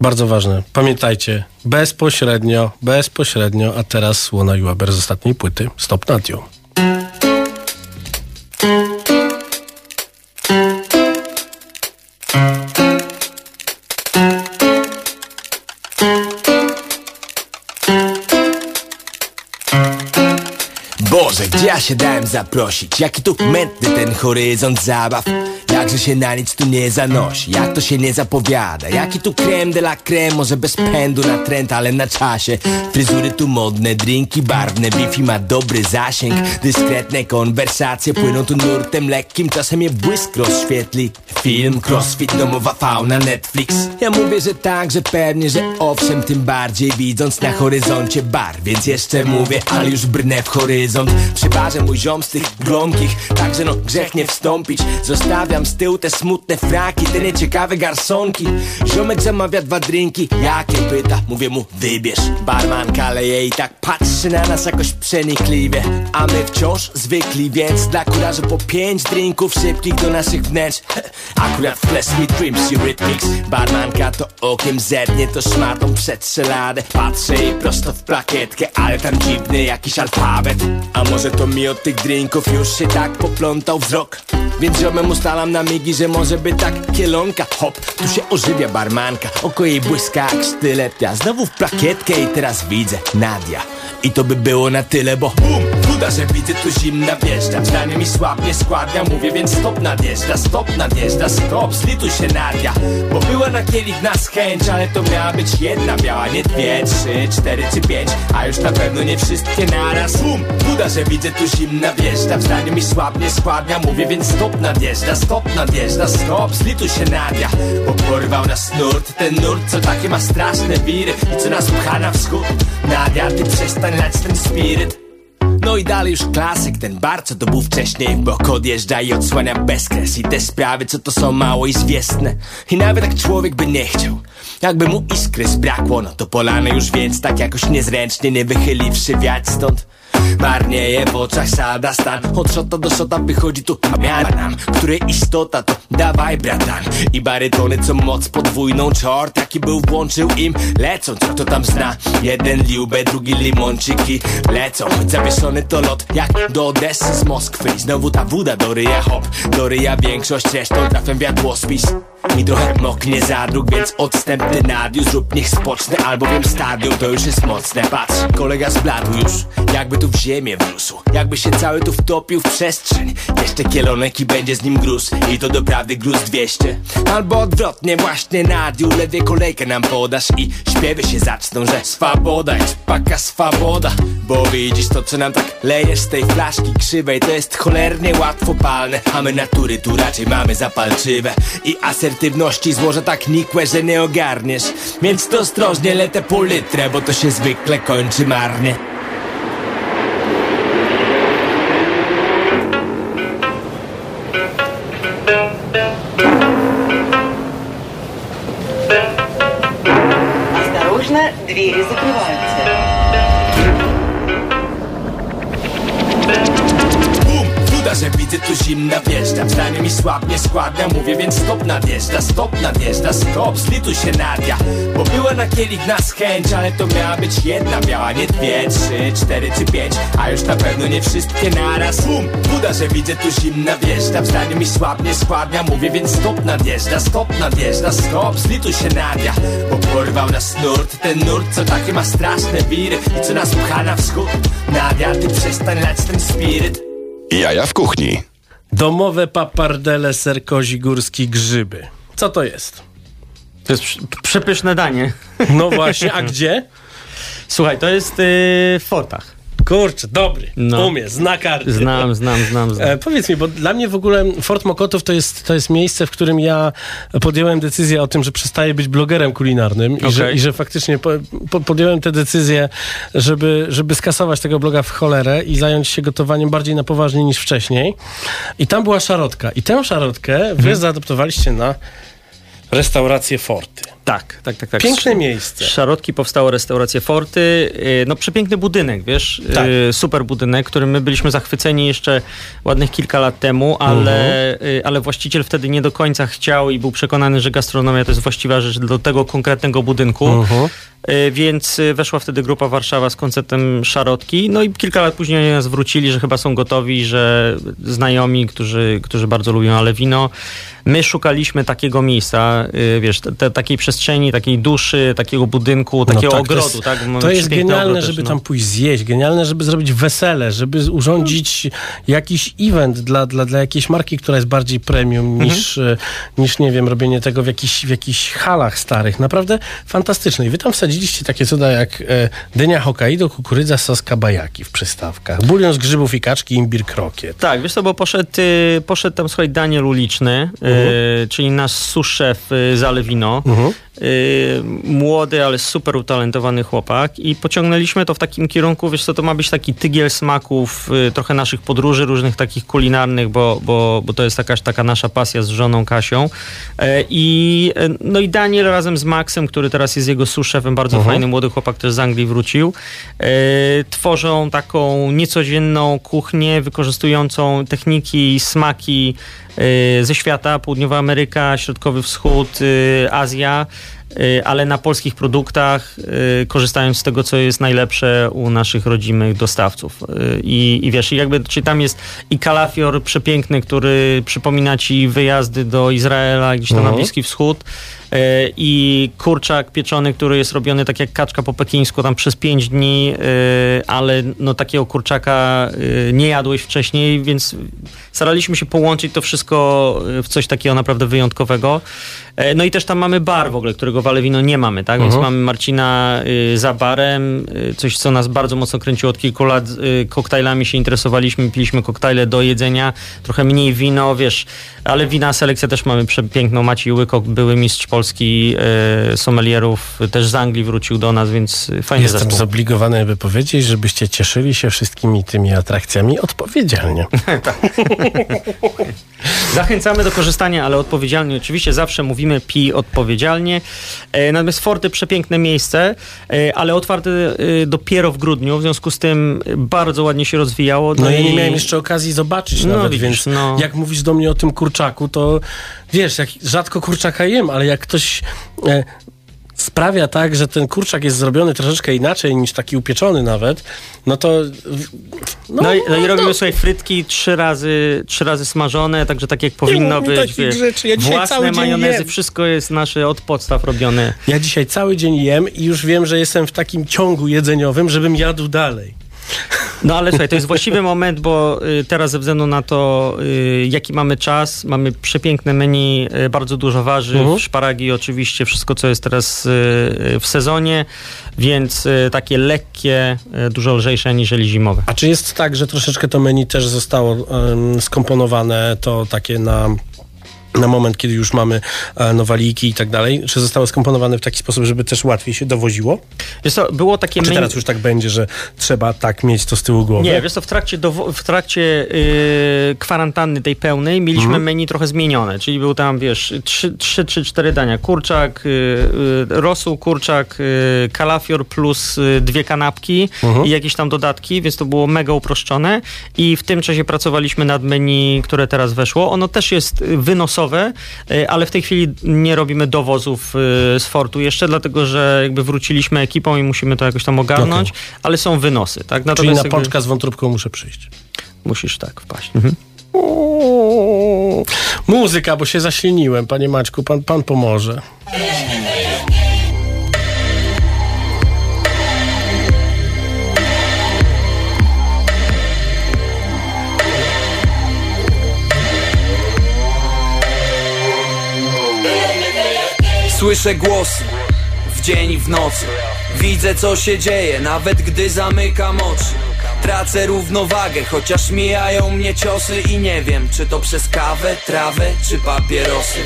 Bardzo ważne. Pamiętajcie, bezpośrednio, bezpośrednio, a teraz słona Juaber z ostatniej płyty Stop Natium. Boże, gdzie ja się dałem zaprosić? Jaki tu mętny ten horyzont zabaw Jakże się na nic tu nie zanosi. Jak to się nie zapowiada? Jaki tu creme de la creme? Może bez pędu na trend, ale na czasie. Fryzury tu modne, drinki barwne Wi-Fi ma dobry zasięg. Dyskretne konwersacje Płyną tu nurtem lekkim. Czasem je błysk rozświetli. Film, crossfit, domowa fauna, Netflix. Ja mówię, że tak, że pewnie, że owszem Tym bardziej widząc na horyzoncie bar. Więc jeszcze mówię, ale już brnę w horyzont. Przy barze mój ziom z tych gromkich Także no grzech nie wstąpić. Zostawiam z tyłu te smutne fraki Te nieciekawe garsonki. Ziomek zamawia dwa drinki. Jakie pyta? Mówię mu wybierz. Barmanka leje i tak patrzy na nas jakoś przenikliwie. A my wciąż zwykli, więc dla kurarzy po pięć drinków Szybkich do naszych wnętrz. Akurat w tle Sweet Dreams Eurythmics Barmanka to okiem zernie To szmatą przed Patrzę jej prosto w plakietkę Ale tam dziwny jakiś alfabet. A może to mi od tych drinków już się tak poplątał wzrok? Więc ziomem ustalam na migi, że może by tak kielonka. Hop, tu się ożywia barmanka. Oko jej błyska jak sztylet Ja znowu w plakietkę i teraz widzę Nadia. I to by było na tyle, bo bum, Buda, że widzę tu zimna wjeżdża. Zdanie mi słabnie składnia. Mówię więc stop nadjeżdża, stop nadjeżdża Stop, zlituj się Nadia. Bo była na kielich nas chęć Ale to miała być jedna. Biała Nie dwie, trzy, cztery czy pięć A już na pewno nie wszystkie naraz. Bum, Buda, że widzę tu zimna wjeżdża. Zdaniu mi słabnie składnia. Mówię więc stop nadjeżdża, stop nadjeżdża Stop, zlituj się Nadia. Bo porwał nas nurt Ten nurt, co takie ma straszne wiry. I co nas pcha na wschód. Nadia, ty przestań lać ten spiryt no i dalej już klasyk, ten bar co to był wcześniej bok odjeżdża i odsłania bezkres. I te sprawy co to są mało izwiestne. I nawet jak człowiek by nie chciał Jakby mu iskry zbrakło No to polane już więc tak jakoś niezręcznie Nie wychyliwszy wiać stąd Marnieje w oczach sada stan. Od szota do szota wychodzi tu nam Której istota to dawaj bratan. I barytony co moc podwójną czort Taki był włączył im. Lecą Co kto tam zna. Jeden liubę, drugi limonczyki. Lecą, zawieszony to lot Jak do Odessy z Moskwy. I Znowu ta woda do ryja hop. Do ryja większość resztą trafem wiatłospis mi trochę moknie zadruk, więc odstępny nadiu Zrób niech spocznę, albowiem stadium to już jest mocne. Patrz, kolega zbladł już, jakby tu w ziemię wrósł. Jakby się cały tu wtopił w przestrzeń. Jeszcze kielonek i będzie z nim gruz. I to doprawdy gruz 200 Albo odwrotnie, właśnie nadiu Ledwie kolejkę nam podasz. I śpiewy się zaczną Że swaboda jest paka swaboda Bo widzisz to, co nam tak lejesz z tej flaszki krzywej. To jest cholernie łatwo palne A my natury tu raczej mamy zapalczywe. I asertywności złoża tak nikłe, że nie ogarniesz. Więc to ostrożnie letę po litrę Bo to się zwykle kończy marnie tu zimna wjeżdża. W zdaniu mi słabnie składnia Mówię więc stop nadjeżdża, stop nadjeżdża Stop, zlituj się Nadia. Bo była na kielich nas chęć Ale to miała być jedna biała Nie dwie, trzy, cztery czy pięć A już na pewno nie wszystkie naraz. Bum, Buda, że widzę tu zimna wjeżdża W zdaniu mi słabnie składnia Mówię więc stop nadjeżdża, stop nadjeżdża Stop, zlituj się Nadia. Bo porwał nas nurt Ten nurt, co takie ma straszne wiry I co nas pcha na wschód. Nadia, ty przestań lać ten spiryt. Jaja w kuchni. Domowe papardele, ser kozi, górski, grzyby. Co to jest? To jest prze- przepyszne danie. No właśnie, a gdzie? Słuchaj, to jest yy, w Fortach. Kurczę, dobry. No. Umie, zna karty. Znam, znam, znam, znam. E, powiedz mi, bo dla mnie w ogóle Fort Mokotów to jest, to jest miejsce, w którym ja podjąłem decyzję o tym, że przestaję być blogerem kulinarnym i, że, i że faktycznie po, po, podjąłem tę decyzję, żeby, żeby skasować tego bloga w cholerę i zająć się gotowaniem bardziej na poważnie niż wcześniej. I tam była szarotka. I tę szarotkę wy Mhm. zaadoptowaliście na restaurację Forty. Tak, tak, tak. tak. Piękne miejsce. Szarotki powstała restauracja Forty. Yy, No przepiękny budynek, wiesz? Tak. Yy, Super budynek, którym my byliśmy zachwyceni jeszcze ładnych kilka lat temu, ale, Mhm. yy, ale właściciel wtedy nie do końca chciał i był przekonany, że gastronomia to jest właściwa rzecz do tego konkretnego budynku. Mhm. Yy, Więc yy, weszła wtedy grupa Warszawa z konceptem Szarotki. No i kilka lat później oni nas wrócili, że chyba są gotowi, że znajomi, którzy, którzy bardzo lubią ale wino. My szukaliśmy takiego miejsca, yy, wiesz, te, takiej przestrzeni, takiej duszy, takiego budynku, takiego tak, ogrodu. To jest, tak? To jest przepiękny genialne, ogród żeby no. tam pójść zjeść, genialne, żeby zrobić wesele, żeby urządzić jakiś event dla, dla, dla jakiejś marki, która jest bardziej premium Mhm. niż, e, niż, nie wiem, robienie tego w jakichś, w jakichś halach starych. Naprawdę fantastyczne. I wy tam wsadziliście takie cuda jak e, dynia Hokkaido, kukurydza, sos kabajaki w przystawkach, bulion z grzybów i kaczki, imbir krokiet. Tak, wiesz co, bo poszedł, y, poszedł tam, słuchaj, Daniel Uliczny, y, czyli nasz sous-szef y, z Alewino. Y, młody, ale super utalentowany chłopak i pociągnęliśmy to w takim kierunku, wiesz co, to ma być taki tygiel smaków, y, trochę naszych podróży różnych takich kulinarnych, bo, bo, bo to jest jakaś taka nasza pasja z żoną Kasią. E, I, no i Daniel razem z Maxem, który teraz jest jego sous-szefem, bardzo fajny młody chłopak, też z Anglii wrócił, tworzą taką niecodzienną kuchnię wykorzystującą techniki, smaki ze świata, Południowa Ameryka, Środkowy Wschód, Azja, ale na polskich produktach, e, korzystając z tego, co jest najlepsze u naszych rodzimych dostawców. E, I, i wiesz, jakby, czy tam jest i kalafior przepiękny, który przypomina ci wyjazdy do Izraela, gdzieś tam na Bliski Wschód, i kurczak pieczony, który jest robiony tak jak kaczka po pekińsku tam przez 5 dni, e, ale no takiego kurczaka e, nie jadłeś wcześniej, więc staraliśmy się połączyć to wszystko w coś takiego naprawdę wyjątkowego. E, No i też tam mamy bar w ogóle, którego w Alewino nie mamy, tak? Więc mamy Marcina za barem, coś co nas bardzo mocno kręciło od kilku lat. Koktajlami się interesowaliśmy, piliśmy koktajle do jedzenia, trochę mniej wino, wiesz, ale wina selekcja też mamy przepiękną. Maciej Łykok, były mistrz Polski y, sommelierów, też z Anglii wrócił do nas, więc fajnie Jestem zespół. zobligowany, by powiedzieć, żebyście cieszyli się wszystkimi tymi atrakcjami odpowiedzialnie. Zachęcamy do korzystania, ale odpowiedzialnie. Oczywiście zawsze mówimy pij odpowiedzialnie. E, Natomiast Forty przepiękne miejsce, e, ale otwarte e, dopiero w grudniu, w związku z tym bardzo ładnie się rozwijało. No ja nie i- miałem jeszcze okazji zobaczyć No nawet, widzisz, więc no. jak mówisz do mnie o tym kurczaku, to wiesz, jak rzadko kurczaka jem, ale jak ktoś e, sprawia tak, że ten kurczak jest zrobiony troszeczkę inaczej niż taki upieczony nawet, no to... w- No, i, no i robimy to- sobie frytki trzy razy, trzy razy smażone, także tak jak powinno mów mi być. takich rzeczy, ja własne majonezy, jem. wszystko jest nasze od podstaw robione. Ja dzisiaj cały dzień jem i już wiem, że jestem w takim ciągu jedzeniowym, żebym jadł dalej. No ale słuchaj, to jest właściwy moment, bo y, teraz ze względu na to, y, jaki mamy czas, mamy przepiękne menu, y, bardzo dużo warzyw, Mhm. szparagi oczywiście, wszystko co jest teraz w sezonie, więc takie lekkie, dużo lżejsze aniżeli zimowe. A czy jest tak, że troszeczkę to menu też zostało em, skomponowane, to takie na, na moment, kiedy już mamy e, nowaliki i tak dalej? Czy zostało skomponowane w taki sposób, żeby też łatwiej się dowoziło? Wiesz co, było takie Czy teraz już tak będzie, że trzeba tak mieć to z tyłu głowy? Nie, wiesz co, w trakcie, dowo- w trakcie yy, kwarantanny tej pełnej mieliśmy Mhm. menu trochę zmienione, czyli był tam, wiesz, trzy, trzy czy cztery dania. Kurczak, yy, rosół, kurczak, yy, kalafior plus yy, dwie kanapki Mhm. i jakieś tam dodatki, więc to było mega uproszczone i w tym czasie pracowaliśmy nad menu, które teraz weszło. Ono też jest wynosowe, yy, ale w tej chwili nie robimy dowozów yy, z Fortu jeszcze, dlatego że jakby wróciliśmy ekipą i musimy to jakoś tam ogarnąć, ale są wynosy, tak? Czyli na jakby- pączka z wątróbką muszę przyjść. Musisz tak wpaść. Mhm. Muzyka, bo się zaśliniłem, panie Maćku, pan, pan pomoże. Słyszę głosy w dzień i w nocy. Widzę co się dzieje, nawet gdy zamykam oczy. Tracę równowagę, chociaż mijają mnie ciosy I nie wiem, czy to przez kawę, trawę, czy papierosy.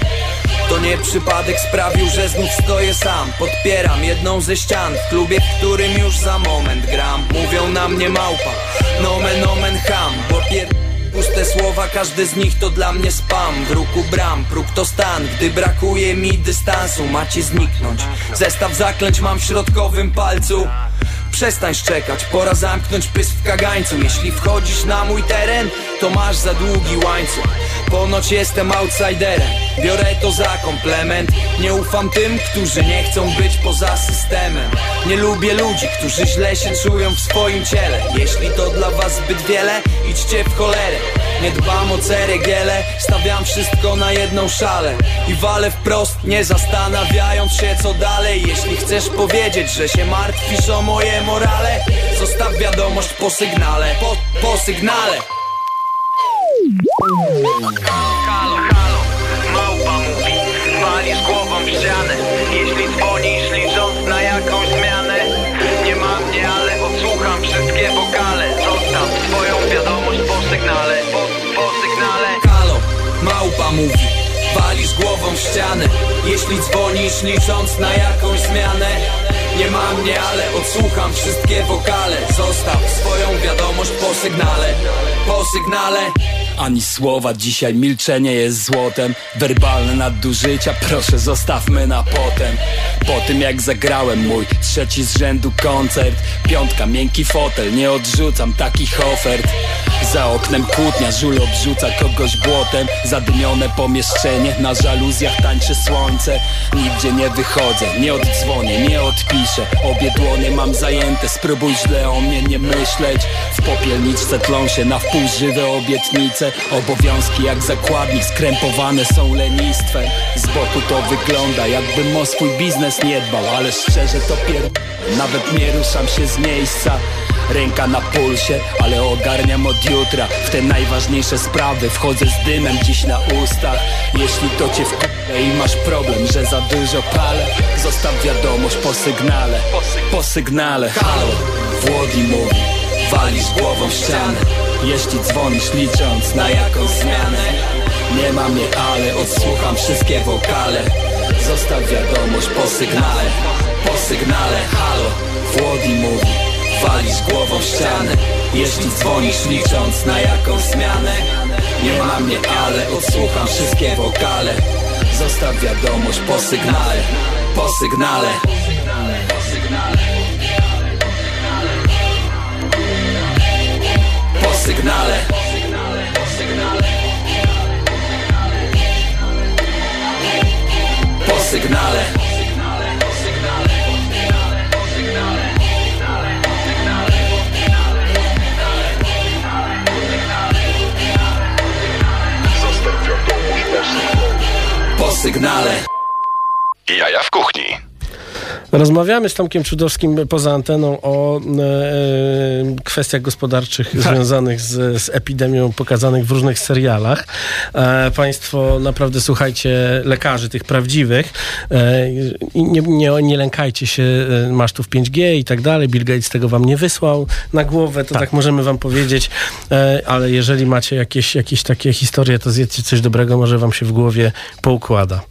To nie przypadek sprawił, że znów stoję sam. Podpieram jedną ze ścian w klubie, w którym już za moment gram. Mówią na mnie małpa, nomen omen ham Bo pier... Puste słowa, każdy z nich to dla mnie spam. W ruku bram, próg to stan Gdy brakuje mi dystansu, macie zniknąć. Zestaw zaklęć mam w środkowym palcu. Przestań szczekać, pora zamknąć pysk w kagańcu. Jeśli wchodzisz na mój teren, to masz za długi łańcuch Ponoć jestem outsiderem, biorę to za komplement. Nie ufam tym, którzy nie chcą być poza systemem. Nie lubię ludzi, którzy źle się czują w swoim ciele. Jeśli to dla was zbyt wiele, idźcie w cholerę. Nie dbam o ceregiele, stawiam wszystko na jedną szalę. I walę wprost, nie zastanawiając się co dalej. Jeśli chcesz powiedzieć, że się martwisz o moje morale Zostaw wiadomość po sygnale, po, po sygnale Halo, halo, małpa mówi Walisz głową w ścianę. Jeśli dzwonisz licząc na jakąś zmianę Nie ma mnie, ale odsłucham wszystkie wokale. Zostaw swoją wiadomość po sygnale Po, po sygnale. Halo, małpa mówi Walisz głową w ścianę. Jeśli dzwonisz licząc na jakąś zmianę Nie ma mnie, ale odsłucham wszystkie wokale. Zostaw swoją wiadomość po sygnale Po sygnale ani słowa, dzisiaj milczenie jest złotem. Werbalne nadużycia, proszę zostawmy na potem. Po tym jak zagrałem mój trzeci z rzędu koncert Piątka, miękki fotel, nie odrzucam takich ofert. Za oknem kłótnia, żul obrzuca kogoś błotem. Zadymione pomieszczenie, na żaluzjach tańczy słońce. Nigdzie nie wychodzę, nie oddzwonię, nie odpiszę. Obie dłonie mam zajęte, spróbuj źle o mnie nie myśleć. W popielniczce tlą się na wpół żywe obietnice Obowiązki jak zakładnik skrępowane są lenistwem. Z boku to wygląda jakbym o swój biznes nie dbał Ale szczerze to pier... Nawet nie ruszam się z miejsca. Ręka na pulsie, ale ogarniam od jutra. W te najważniejsze sprawy wchodzę z dymem dziś na ustach. Jeśli to cię wkurza i masz problem, że za dużo palę Zostaw wiadomość po sygnale, po sygnale. Halo, Włodi mówi, walisz głową w ścianę Jeśli dzwonisz licząc na jakąś zmianę Nie mam mnie, ale odsłucham wszystkie wokale. Zostaw wiadomość po sygnale, po sygnale. Halo, Włodi mówi Walisz głową w ścianę. Jeśli dzwonisz licząc na jakąś zmianę Nie ma mnie, ale odsłucham wszystkie wokale. Zostaw wiadomość po sygnale. Po sygnale Po sygnale Po sygnale Po sygnale Jaja w kuchni. Rozmawiamy z Tomkiem Czudowskim poza anteną o e, e, kwestiach gospodarczych związanych z, z epidemią pokazanych w różnych serialach. E, państwo naprawdę słuchajcie lekarzy, tych prawdziwych e, i nie, nie, nie lękajcie się e, masztów 5G i tak dalej. Bill Gates tego wam nie wysłał na głowę, to tak, możemy wam powiedzieć, e, ale jeżeli macie jakieś, jakieś takie historie, to zjedzcie coś dobrego, może wam się w głowie poukłada.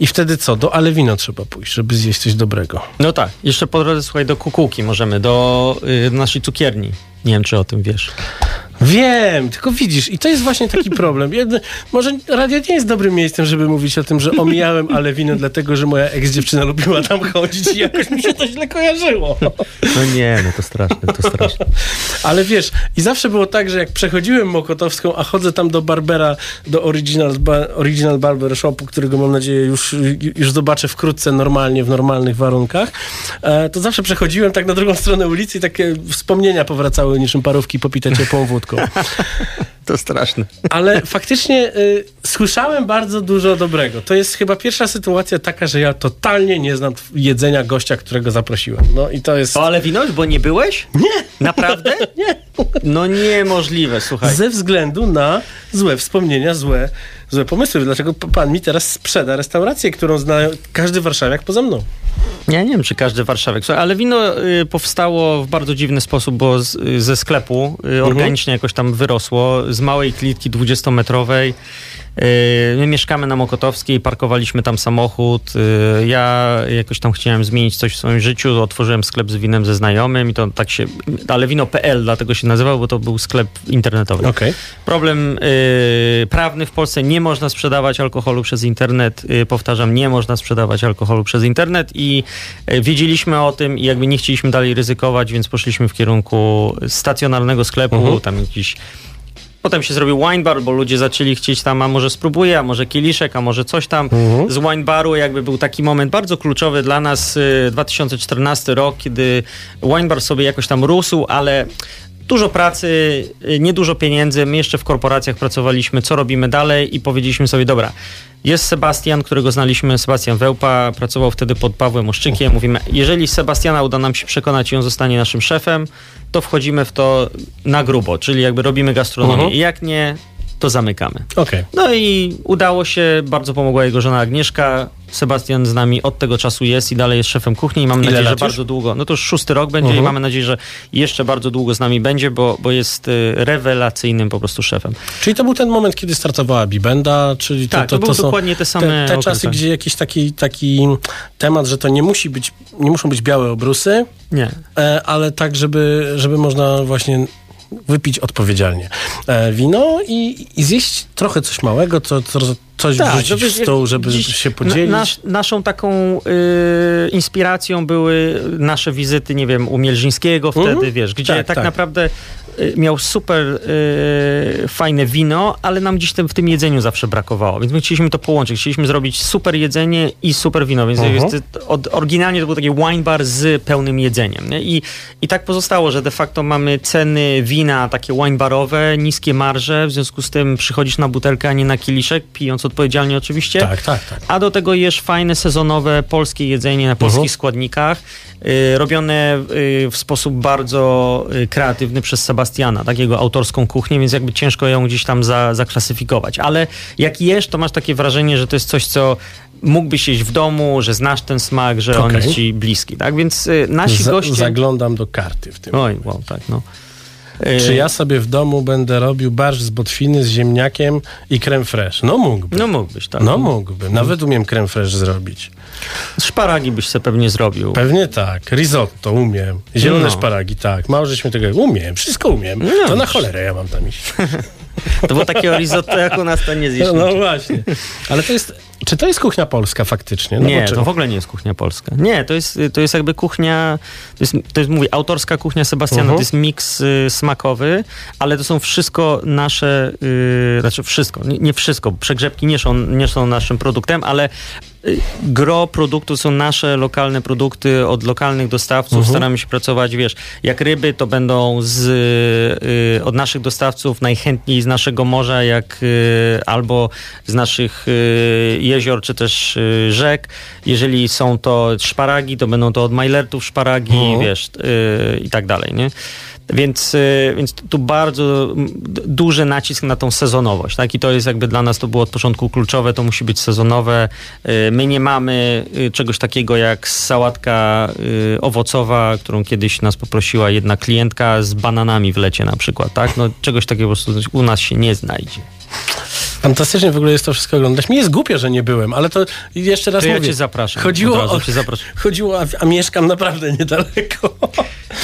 I wtedy co? Do Alewino trzeba pójść, żeby zjeść coś dobrego. No tak, jeszcze po drodze słuchaj, do kukułki możemy, do y, naszej cukierni. Nie wiem, czy o tym wiesz. Wiem, tylko widzisz, i to jest właśnie taki problem. Jedno, może radio nie jest dobrym miejscem, żeby mówić o tym, że omijałem Alewinę, dlatego że moja ex-dziewczyna lubiła tam chodzić i jakoś mi się to źle kojarzyło. No nie, no to straszne, to straszne. Ale wiesz, i zawsze było tak, że jak przechodziłem Mokotowską, a chodzę tam do Barbera, do Original, original Barber Shopu, którego mam nadzieję już, już zobaczę wkrótce normalnie, w normalnych warunkach, e, to zawsze przechodziłem tak na drugą stronę ulicy i takie wspomnienia powracały niczym parówki popite ciepłą wódką. To straszne. Ale faktycznie y, słyszałem bardzo dużo dobrego. To jest chyba pierwsza sytuacja taka, że ja totalnie nie znam jedzenia gościa, którego zaprosiłem. No i to jest... O, ale winoś, bo nie byłeś? Nie. Naprawdę? Nie. No niemożliwe, słuchaj. Ze względu na złe wspomnienia, złe, złe pomysły. Dlaczego pan mi teraz sprzeda restaurację, którą zna każdy warszawiak poza mną? Ja nie wiem, czy każdy warszawiak. Słuchaj, ale wino y, powstało w bardzo dziwny sposób, bo z, y, ze sklepu y, organicznie jakoś tam wyrosło, z małej klitki 20-metrowej. Y, My mieszkamy na Mokotowskiej, parkowaliśmy tam samochód. Y, Ja jakoś tam chciałem zmienić coś w swoim życiu, otworzyłem sklep z winem ze znajomym i to tak się, ale wino.pl dlatego się nazywał, bo to był sklep internetowy. Okej. Problem y, prawny w Polsce nie można sprzedawać alkoholu przez internet. Y, powtarzam, nie można sprzedawać alkoholu przez internet i y, wiedzieliśmy o tym i jakby nie chcieliśmy dalej ryzykować, więc poszliśmy w kierunku stacjonarnego sklepu, tam jakiś Potem się zrobił wine bar, bo ludzie zaczęli chcieć tam, a może spróbuję, a może kieliszek, a może coś tam. Z wine baru jakby był taki moment bardzo kluczowy dla nas, y, 2014 rok, kiedy wine bar sobie jakoś tam rósł, ale dużo pracy, y, niedużo pieniędzy. My jeszcze w korporacjach pracowaliśmy, co robimy dalej i powiedzieliśmy sobie, dobra, jest Sebastian, którego znaliśmy, Sebastian Wełpa, pracował wtedy pod Pawłem Oszczykiem. Mówimy, jeżeli Sebastiana uda nam się przekonać i on zostanie naszym szefem, to wchodzimy w to na grubo, czyli jakby robimy gastronomię. Mhm. I jak nie, to zamykamy. Okej. No i udało się, bardzo pomogła jego żona Agnieszka. Sebastian z nami od tego czasu jest i dalej jest szefem kuchni i mam Ile nadzieję, że już? bardzo długo, no to już szósty rok będzie Mhm. i mamy nadzieję, że jeszcze bardzo długo z nami będzie, bo, bo jest y, rewelacyjnym po prostu szefem. Czyli to był ten moment, kiedy startowała Bibenda, czyli to, Tak, to, to, był są dokładnie te same te, te czasy, gdzie jakiś taki, taki temat, że to nie musi być, nie muszą być białe obrusy, Nie. e, ale tak, żeby, żeby można właśnie wypić odpowiedzialnie e, wino i, i zjeść trochę coś małego, co, co, coś Tak, wrzucić no w stół, żeby dziś się podzielić? Na, nasz, naszą taką y, inspiracją były nasze wizyty, nie wiem, u Mielżyńskiego wtedy, Mhm. wiesz, gdzie Tak, tak, tak. naprawdę miał super y, fajne wino, ale nam gdzieś tam w tym jedzeniu zawsze brakowało, więc my chcieliśmy to połączyć. Chcieliśmy zrobić super jedzenie i super wino, więc jest, od, oryginalnie to był taki wine bar z pełnym jedzeniem. Nie? I, I tak pozostało, że de facto mamy ceny wina takie wine barowe, niskie marże, w związku z tym przychodzisz na butelkę, a nie na kieliszek, pijąc odpowiedzialnie oczywiście. Tak, tak, tak. A do tego jesz fajne, sezonowe, polskie jedzenie na polskich Mhm. składnikach, y, robione y, w sposób bardzo y, kreatywny przez Sebastiana, takiego autorską kuchnię, więc jakby ciężko ją gdzieś tam za, zaklasyfikować. Ale jak jesz, to masz takie wrażenie, że to jest coś, co mógłbyś jeść w domu, że znasz ten smak, że on Okej. jest ci bliski, tak? Więc y, nasi Za- goście... Zaglądam do karty w tym. Oj, wow, tak, no. Y, Czy ja sobie w domu będę robił barszcz z botwiny z ziemniakiem i creme fraiche? No mógłbym. No mógłbyś, tak. No mógłbym. Nawet umiem creme fraiche zrobić. Szparagi byś sobie pewnie zrobił. Pewnie tak. Risotto umiem. Zielone No. szparagi, tak. Mało żeśmy tego... Umiem, wszystko umiem. No. To na cholerę ja mam tam iść. To było takie risotto, jak u nas to nie zjesz. No właśnie. Ale to jest... Czy to jest kuchnia polska faktycznie? No nie, to w ogóle nie jest kuchnia polska. Nie, to jest, to jest jakby kuchnia, to jest, to jest mówię, autorska kuchnia Sebastiana, Mhm. to jest miks y, smakowy, ale to są wszystko nasze, y, znaczy wszystko, nie, nie wszystko, przegrzebki nie są, nie są naszym produktem, ale gro produktu są nasze lokalne produkty od lokalnych dostawców. Mhm. Staramy się pracować, wiesz, jak ryby to będą z, y, od naszych dostawców najchętniej z naszego morza, jak y, albo z naszych y, jezior, czy też y, rzek. Jeżeli są to szparagi, to będą to od majlertów szparagi, Mhm. wiesz, y, i tak dalej, nie? Więc, y, więc tu bardzo duży nacisk na tą sezonowość, tak? I to jest jakby dla nas to było od początku kluczowe, to musi być sezonowe. Y, My nie mamy y, czegoś takiego jak sałatka owocowa, którą kiedyś nas poprosiła jedna klientka z bananami w lecie na przykład, tak? No czegoś takiego po prostu u nas się nie znajdzie. Fantastycznie w ogóle jest to wszystko oglądać. Mi jest głupio, że nie byłem, ale to jeszcze raz To ja mówię. cię zapraszam. Chodziło o, cię zapraszam. chodziło, a, a mieszkam naprawdę niedaleko.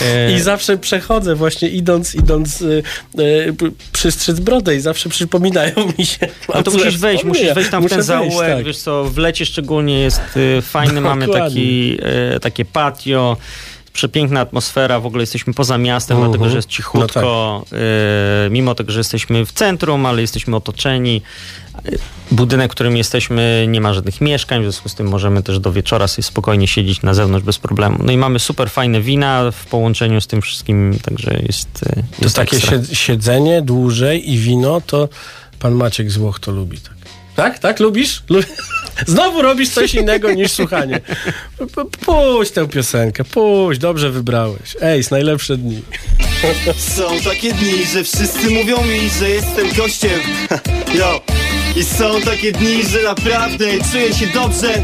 E, I zawsze przechodzę właśnie idąc, idąc y, y, p- przystrzec brodę i zawsze przypominają mi się. No to musisz wejść, musisz wejść tam w ten wejść, zaułek, tak. wiesz co, w lecie szczególnie jest y, fajny, mamy taki, y, takie patio, przepiękna atmosfera, w ogóle jesteśmy poza miastem, Mhm. dlatego że jest No cichutko, y, mimo tego, że jesteśmy w centrum, ale jesteśmy otoczeni. Budynek, w którym jesteśmy, nie ma żadnych mieszkań, w związku z tym możemy też do wieczora sobie spokojnie siedzieć na zewnątrz bez problemu. No i mamy super fajne wina w połączeniu z tym wszystkim, także jest, y, To jest takie ekstra. sied- siedzenie dłużej i wino, to pan Maciek z Włoch to lubi. Tak, tak? tak? Lubisz? Lu- Znowu robisz coś innego niż słuchanie. Puść tę piosenkę, puść, dobrze wybrałeś. Ej, z najlepsze dni. Są takie dni, że wszyscy mówią mi, że jestem gościem Yo. I są takie dni, że naprawdę czuję się dobrze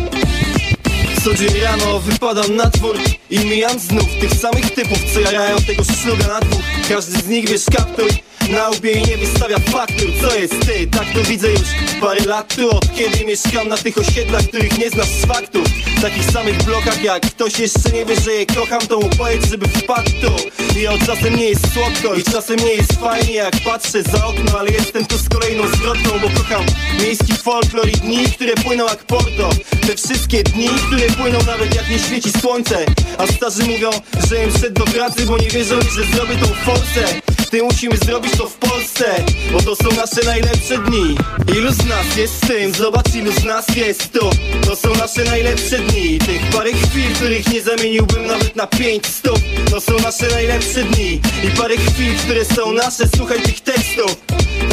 Co dzień rano wypadam na dwór i mijam znów tych samych typów, co jarają tego szluga na dwóch. Każdy z nich wiesz kaptur na łbie i nie wystawia faktur. Co jest ty? Tak to widzę już parę lat tu Od kiedy mieszkam na tych osiedlach, których nie znasz z faktów Takich samych blokach jak ktoś jeszcze nie wie, że je kocham To mu powiedz, żeby wpadł tu. I od czasem nie jest słodko i czasem nie jest fajnie Jak patrzę za okno, ale jestem tu z kolejną zwrotką Bo kocham miejski folklor i dni, które płyną jak porto. Te wszystkie dni, które płyną nawet jak nie świeci słońce. A starzy mówią, że im szedł do pracy, bo nie wierzą że zrobię tą forsę ty musimy zrobić to w Polsce Bo to są nasze najlepsze dni. Ilu z nas jest z tym? Zobacz ilu z nas jest tu. To są nasze najlepsze dni. Tych parę chwil, których nie zamieniłbym nawet na pięć stóp. To są nasze najlepsze dni. I parę chwil, które są nasze. Słuchaj tych tekstów.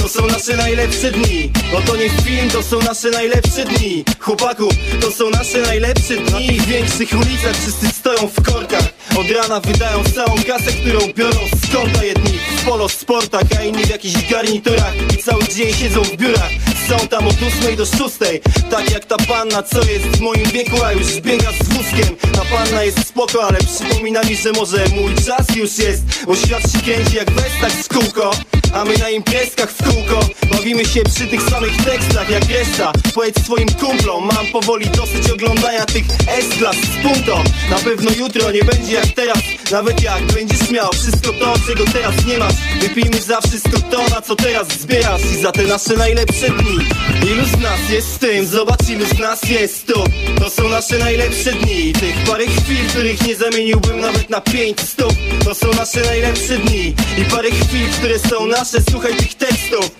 To są nasze najlepsze dni. Bo to nie film, to są nasze najlepsze dni. Chłopaku, to są nasze najlepsze dni. W większych ulicach wszyscy stoją w korkach. Od rana wydają całą kasę, którą biorą z konta Jedni w polo sportach, a inni w jakichś garniturach. I cały dzień siedzą w biurach. Są tam od 8 do 6 Tak jak ta panna, co jest w moim wieku A już biega z wózkiem. Ta panna jest spoko, ale przypomina mi, że może mój czas już jest. Bo świat się kręci jak westak z kółko A my na imprezkach w kółko Bawimy się przy tych samych tekstach jak reszta. Powiedz swoim kumplom Mam powoli dosyć oglądania tych S-klas z punto Na pewno jutro nie będzie jak teraz. Nawet jak będziesz miał wszystko to, czego teraz nie masz. Wypijmy za wszystko to, na co teraz zbierasz. I za te nasze najlepsze dni. Ilu z nas jest z tym? Zobacz ilu z nas jest tu. To są nasze najlepsze dni. Tych parę chwil, których nie zamieniłbym nawet na pięć stóp. To są nasze najlepsze dni. I parę chwil, które są nasze Słuchaj tych tekstów.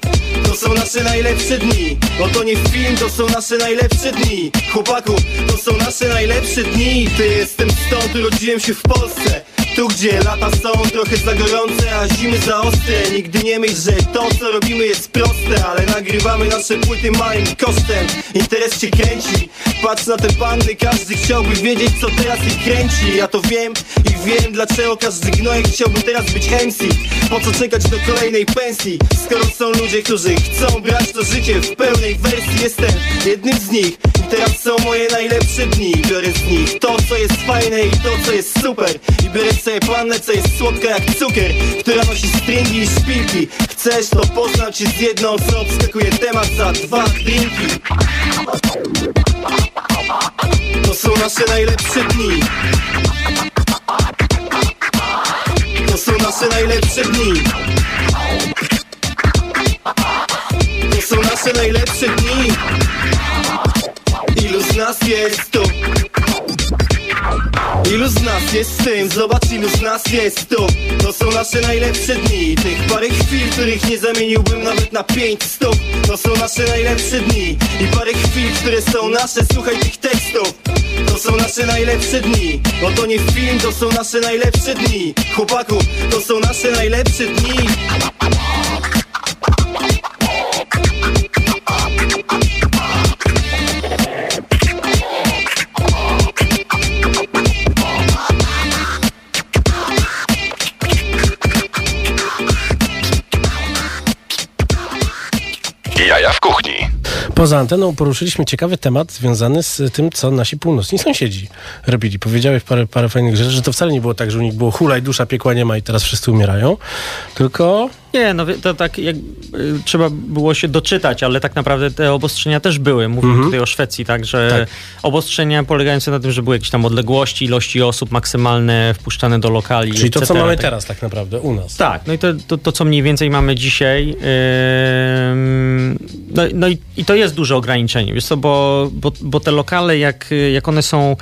To są nasze najlepsze dni Bo to nie film, to są nasze najlepsze dni. Chłopaku, to są nasze najlepsze dni. Ty jestem stąd, urodziłem się w Polsce tu gdzie lata są trochę za gorące, a zimy za ostre. Nigdy nie myśl, że to co robimy jest proste Ale nagrywamy nasze płyty małym kosztem. Interes cię kręci. Patrz na te panny, każdy chciałby wiedzieć co teraz ich kręci. Ja to wiem i wiem dlaczego każdy gnojek chciałby teraz być MC Po co czekać do kolejnej pensji? Skoro są ludzie, którzy chcą brać to życie w pełnej wersji Jestem jednym z nich. I teraz są moje najlepsze dni. Biorę z nich to co jest fajne i to co jest super. I biorę sobie pannę co jest słodka jak cukier Która nosi stringi i szpilki. Chcesz to poznam cię z jedną co obskakuje temat za dwa drinki? To są nasze najlepsze dni. To są nasze najlepsze dni. To są nasze najlepsze dni. Ilu z nas jest tu? Ilu z nas jest z tym? Zobacz ilu z nas jest tu. To są nasze najlepsze dni. Tych parę chwil, których nie zamieniłbym nawet na pięć stóp To są nasze najlepsze dni. I parę chwil, które są nasze. Słuchaj tych tekstów. To są nasze najlepsze dni. Bo to nie film, to są nasze najlepsze dni. Chłopaku, to są nasze najlepsze dni Poza anteną poruszyliśmy ciekawy temat związany z tym, co nasi północni sąsiedzi robili. Powiedziałeś parę, parę fajnych rzeczy, że to wcale nie było tak, że u nich było hulaj, dusza, piekła nie ma i teraz wszyscy umierają, tylko Nie, no to tak jak y, trzeba było się doczytać, ale tak naprawdę te obostrzenia też były. Mówimy Mhm. tutaj o Szwecji, tak, że Tak. obostrzenia polegające na tym, że były jakieś tam odległości, ilości osób maksymalne wpuszczane do lokali. czyli to, co mamy Tak. teraz tak naprawdę u nas. Tak, no i to, to, to co mniej więcej mamy dzisiaj. ym, no no i, i to jest duże ograniczenie, wiesz co, bo, bo, bo te lokale, jak, jak one są,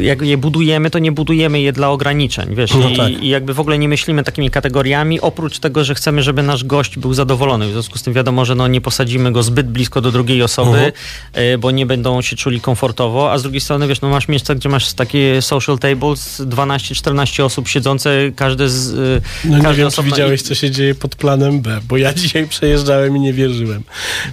jak je budujemy, to nie budujemy je dla ograniczeń, wiesz, No i, tak. i jakby w ogóle nie myślimy takimi kategoriami, oprócz tego, że chcemy, żeby nasz gość był zadowolony. W związku z tym wiadomo, że no nie posadzimy go zbyt blisko do drugiej osoby, y, bo nie będą się czuli komfortowo, a z drugiej strony, wiesz, no masz miejsca, gdzie masz takie social tables, 12-14 osób siedzące, każde z... y, No nie każdy wiem, czy widziałeś, co się dzieje pod planem B, bo ja dzisiaj przejeżdżałem i nie wierzyłem.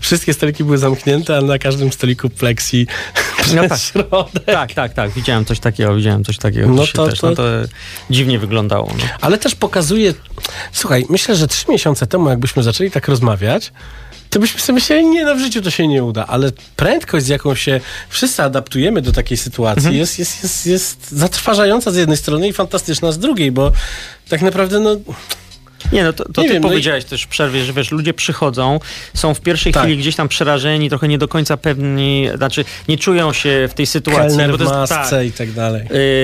Wszystkie stoliki były zamknięte, ale na każdym stoliku plexi No tak. środek. Tak, tak, tak. Widziałem coś takiego, widziałem coś takiego. No No to- to, też. to- No to dziwnie wyglądało. No. Ale też pokazuje... Słuchaj, myślę, że trzy miesiące temu, jakbyśmy zaczęli tak rozmawiać, to byśmy sobie myśleli, nie, no w życiu to się nie uda, ale prędkość, z jaką się wszyscy adaptujemy do takiej sytuacji, Mhm. jest, jest, jest, jest zatrważająca z jednej strony i fantastyczna z drugiej, bo tak naprawdę, no... Nie, no to, to Nie ty wiem, no i- powiedziałeś też w przerwie, że wiesz, ludzie przychodzą, są w pierwszej Tak. chwili gdzieś tam przerażeni, trochę nie do końca pewni, znaczy nie czują się w tej sytuacji. Kelner bo w to jest- masce tak. i tak dalej.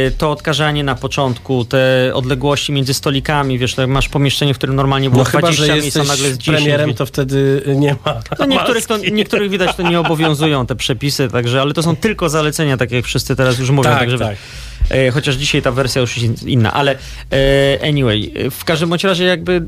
Y, to odkażanie na początku, te odległości między stolikami, wiesz, tak masz pomieszczenie, w którym normalnie było No chyba, 20 że miejsc, a nagle z 10. premierem, to wtedy nie ma No niektórych, to, niektórych widać to nie obowiązują te przepisy, także, ale to są tylko zalecenia, tak jak wszyscy teraz już mówią. Tak, także, tak. E, chociaż dzisiaj ta wersja już jest inna, ale e, anyway, w każdym bądź razie jakby e,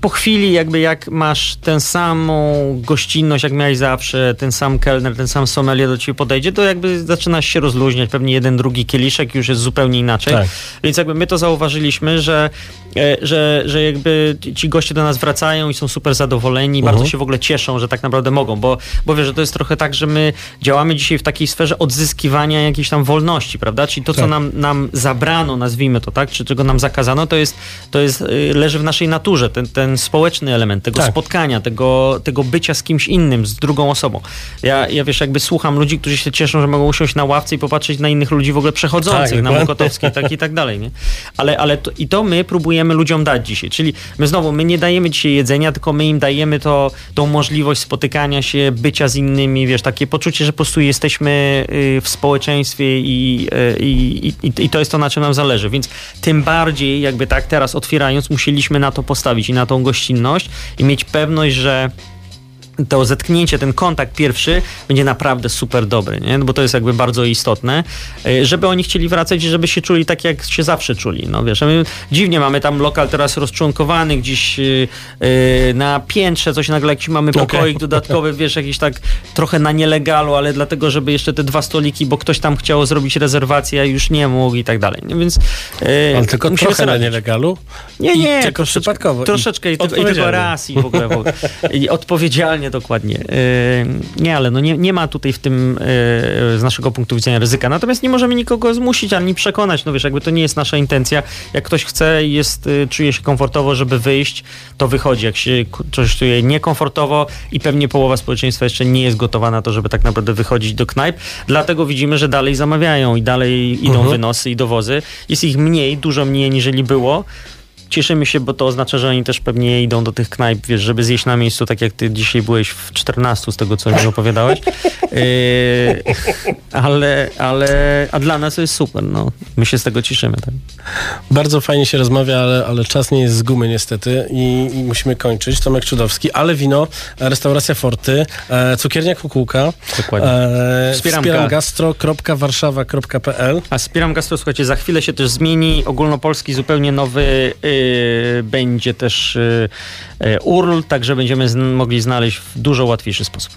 po chwili jakby jak masz tę samą gościnność, jak miałeś zawsze, ten sam kelner, ten sam sommelier do ciebie podejdzie, to jakby zaczynasz się rozluźniać, pewnie jeden, drugi kieliszek już jest zupełnie inaczej. Tak. Więc jakby my to zauważyliśmy, że, e, że, że jakby ci goście do nas wracają i są super zadowoleni, Mhm. bardzo się w ogóle cieszą, że tak naprawdę mogą, bo, bo wiesz, że to jest trochę tak, że my działamy dzisiaj w takiej sferze odzyskiwania jakiejś tam wolności, prawda? Czyli to, co Tak. nam, nam zabrano, nazwijmy to tak, czy czego nam zakazano, to jest, to jest, y, leży w naszej naturze. Ten, ten ten społeczny element tego Tak. spotkania, tego, tego bycia z kimś innym, z drugą osobą. Ja, ja wiesz, jakby słucham ludzi, którzy się cieszą, że mogą usiąść na ławce i popatrzeć na innych ludzi w ogóle przechodzących, Tak, na. Mokotowskiej tak i tak dalej, nie? Ale, ale to, i to my próbujemy ludziom dać dzisiaj, czyli my znowu, my nie dajemy dzisiaj jedzenia, tylko my im dajemy to, tą możliwość spotykania się, bycia z innymi, wiesz, takie poczucie, że po prostu jesteśmy y, w społeczeństwie i, y, i, i, i to jest to, na czym nam zależy, więc tym bardziej jakby tak teraz otwierając, musieliśmy na to postawić i na tą gościnność i mieć pewność, że to zetknięcie, ten kontakt pierwszy będzie naprawdę super dobry, nie? No bo to jest jakby bardzo istotne, y, żeby oni chcieli wracać i żeby się czuli tak, jak się zawsze czuli. No wiesz, my dziwnie mamy tam lokal teraz rozczłonkowany gdzieś y, y, na piętrze, coś nagle jakiś mamy pokoik dodatkowy, wiesz, jakiś tak trochę na nielegalu, ale dlatego, żeby jeszcze te dwa stoliki, bo ktoś tam chciał zrobić rezerwację, a już nie mógł i tak dalej. Nie? Więc y, Ale tylko trochę sobie na nielegalu? Nie, I nie. tylko troszeczkę- przypadkowo. I Troszeczkę i, i tylko raz i w ogóle. W ogóle. I odpowiedzialnie dokładnie. Yy, nie, ale no nie, nie ma tutaj w tym yy, z naszego punktu widzenia ryzyka. Natomiast nie możemy nikogo zmusić ani przekonać. No wiesz, jakby to nie jest nasza intencja. Jak ktoś chce i jest, yy, czuje się komfortowo, żeby wyjść, to wychodzi. Jak się ktoś czuje niekomfortowo i pewnie połowa społeczeństwa jeszcze nie jest gotowa na to, żeby tak naprawdę wychodzić do knajp. Dlatego widzimy, że dalej zamawiają i dalej idą wynosy i dowozy. Jest ich mniej, dużo mniej niżeli było. Cieszymy się, bo to oznacza, że oni też pewnie idą do tych knajp, wiesz, żeby zjeść na miejscu, tak jak ty dzisiaj byłeś w 14 z tego, co mi opowiadałeś. Yy, ale, ale, a dla nas to jest super, no. My się z tego cieszymy, tak. Bardzo fajnie się rozmawia, ale, ale czas nie jest z gumy niestety i, i musimy kończyć. Tomek Czudowski, ale wino, restauracja Forty, e, cukiernia Kukułka, Dokładnie. e, Wspieram wspieram ga- gastro.warszawa.pl A Wspieram Gastro, słuchajcie, za chwilę się też zmieni. Ogólnopolski, zupełnie nowy yy, będzie też yy, yy, URL, także będziemy zn- mogli znaleźć w dużo łatwiejszy sposób.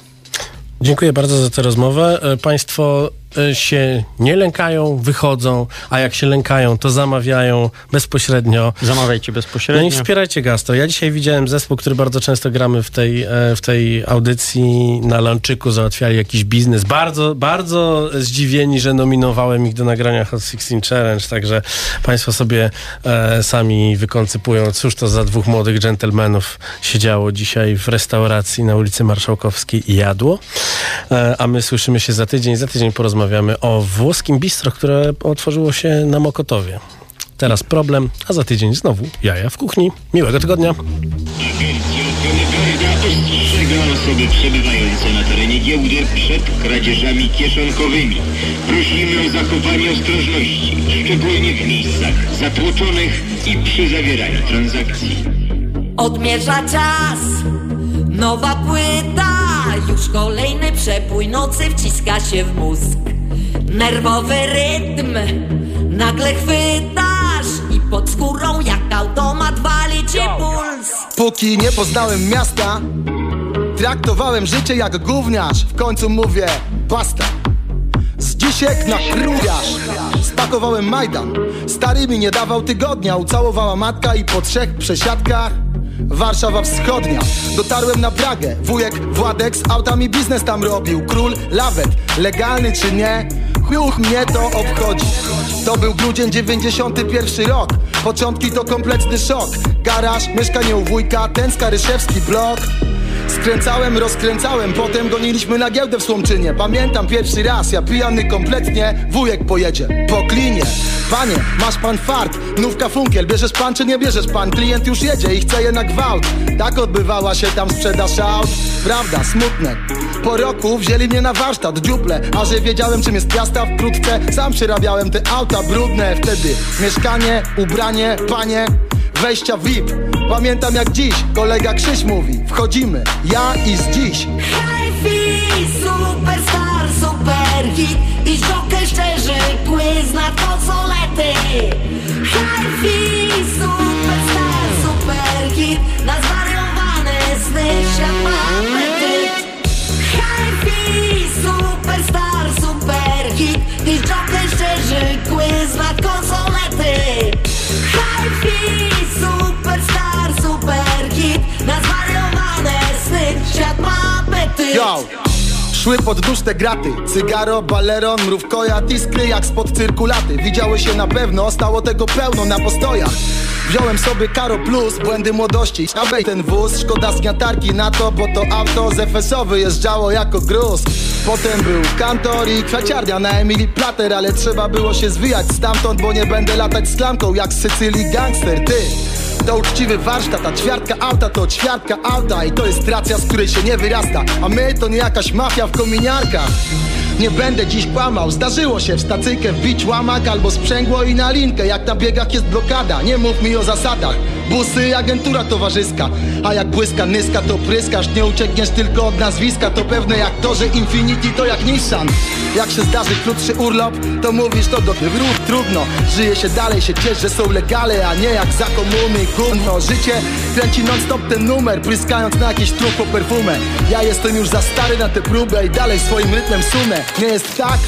Dziękuję bardzo za tę rozmowę. E, Państwo się nie lękają, wychodzą, a jak się lękają, to zamawiają bezpośrednio. Zamawiajcie No bezpośrednio. i wspierajcie Gastro. Ja dzisiaj widziałem zespół, który bardzo często gramy w tej, e, w tej audycji na Lanczyku, załatwiali jakiś biznes. Bardzo, bardzo zdziwieni, że nominowałem ich do nagrania Hot 16 Challenge, także Państwo sobie e, sami wykoncypują, cóż to za dwóch młodych dżentelmenów siedziało dzisiaj w restauracji na ulicy Marszałkowskiej i jadło. E, a my słyszymy się za tydzień. Za tydzień porozmawiamy o włoskim bistro, które otworzyło się na Mokotowie. Teraz problem, a za tydzień znowu jaja w kuchni. Miłego tygodnia. Agencja ochrony prawda ostrzega osoby przebywające na terenie giełdy przed kradzieżami kieszonkowymi. Prosimy o zachowanie ostrożności, szczególnie w miejscach zatłoczonych i przy zawieraniu transakcji. Odmierza czas, nowa płyta, już kolejny przepój nocy wciska się w mózg. Nerwowy rytm, nagle chwytasz i pod skórą jak automat wali ci puls. Póki nie poznałem miasta Traktowałem życie jak gówniarz. W końcu mówię basta Z dzisiek na kruwiarz. Spakowałem Majdan. Stary mi nie dawał tygodnia. Ucałowała matka i po trzech przesiadkach Warszawa Wschodnia. Dotarłem na Pragę Wujek Władek z autami biznes tam robił. Król Lawet. Legalny czy nie? Chuch mnie to obchodzi. To był grudzień 91 rok. Początki to kompletny szok. Garaż, mieszkanie u wujka Ten skaryszewski blok Skręcałem, rozkręcałem, potem goniliśmy na giełdę w Słomczynie. Pamiętam pierwszy raz, ja pijany kompletnie Wujek pojedzie po klinie. Panie, masz pan fart, nówka funkiel Bierzesz pan czy nie bierzesz pan? Klient już jedzie i chce je na gwałt. Tak odbywała się tam sprzedaż aut. Prawda, smutne. Po roku wzięli mnie na warsztat, dziuple A że wiedziałem czym jest piasta wkrótce Sam przerabiałem te auta brudne. Wtedy mieszkanie, ubranie, panie Wejścia VIP Pamiętam jak dziś kolega Krzyś mówi Wchodzimy, ja i z dziś. Hi-fi, superstar, superhit I żokę szczerzy, quiz na konsolety. Hi-fi, superstar, superhit Na zwariowane sny świat Hi-fi, superstar, superhit I żokę szczerzy, quiz Yo! Szły pod nóż te graty. Cygaro, baleron, mrówkoja, iskry jak spod cyrkulaty. Widziały się na pewno, stało tego pełno na postojach. Wziąłem sobie Karo Plus, błędy młodości. Abej ten wóz, szkoda zgniatarki na to Bo to auto z FSO wyjeżdżało jako gruz. Potem był kantor i kwiaciarnia na Emily Plater Ale trzeba było się zwijać stamtąd Bo nie będę latać z klamką jak z Sycylii gangster Ty to uczciwy warsztat, a ćwiartka auta to ćwiartka auta I to jest racja, z której się nie wyrasta. A my to nie jakaś mafia w kominiarkach. Nie będę dziś kłamał, zdarzyło się w stacyjkę wbić łamak albo sprzęgło i na linkę Jak na biegach jest blokada, nie mów mi o zasadach Busy, agentura towarzyska. A jak błyska nyska to pryskasz. Nie uciekniesz tylko od nazwiska. To pewne jak to, że Infinity to jak Nissan. Jak się zdarzy krótszy urlop To mówisz to do ruch trudno Żyje się dalej, się ciesz, że są legale A nie jak za komuny. Gówno Życie kręci non stop ten numer Pryskając na jakiś trup po perfumę. Ja jestem już za stary na tę próbę I dalej swoim rytmem sunę Nie jest tak?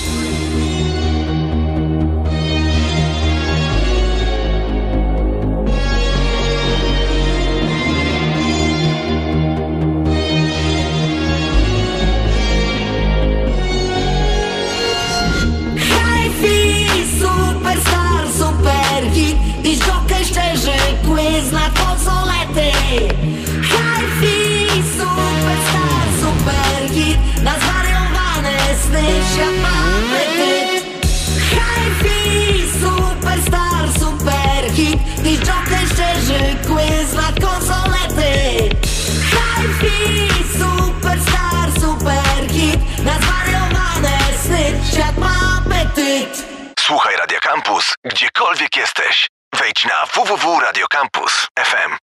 Gdziekolwiek jesteś. Wejdź na www.radiocampus.fm.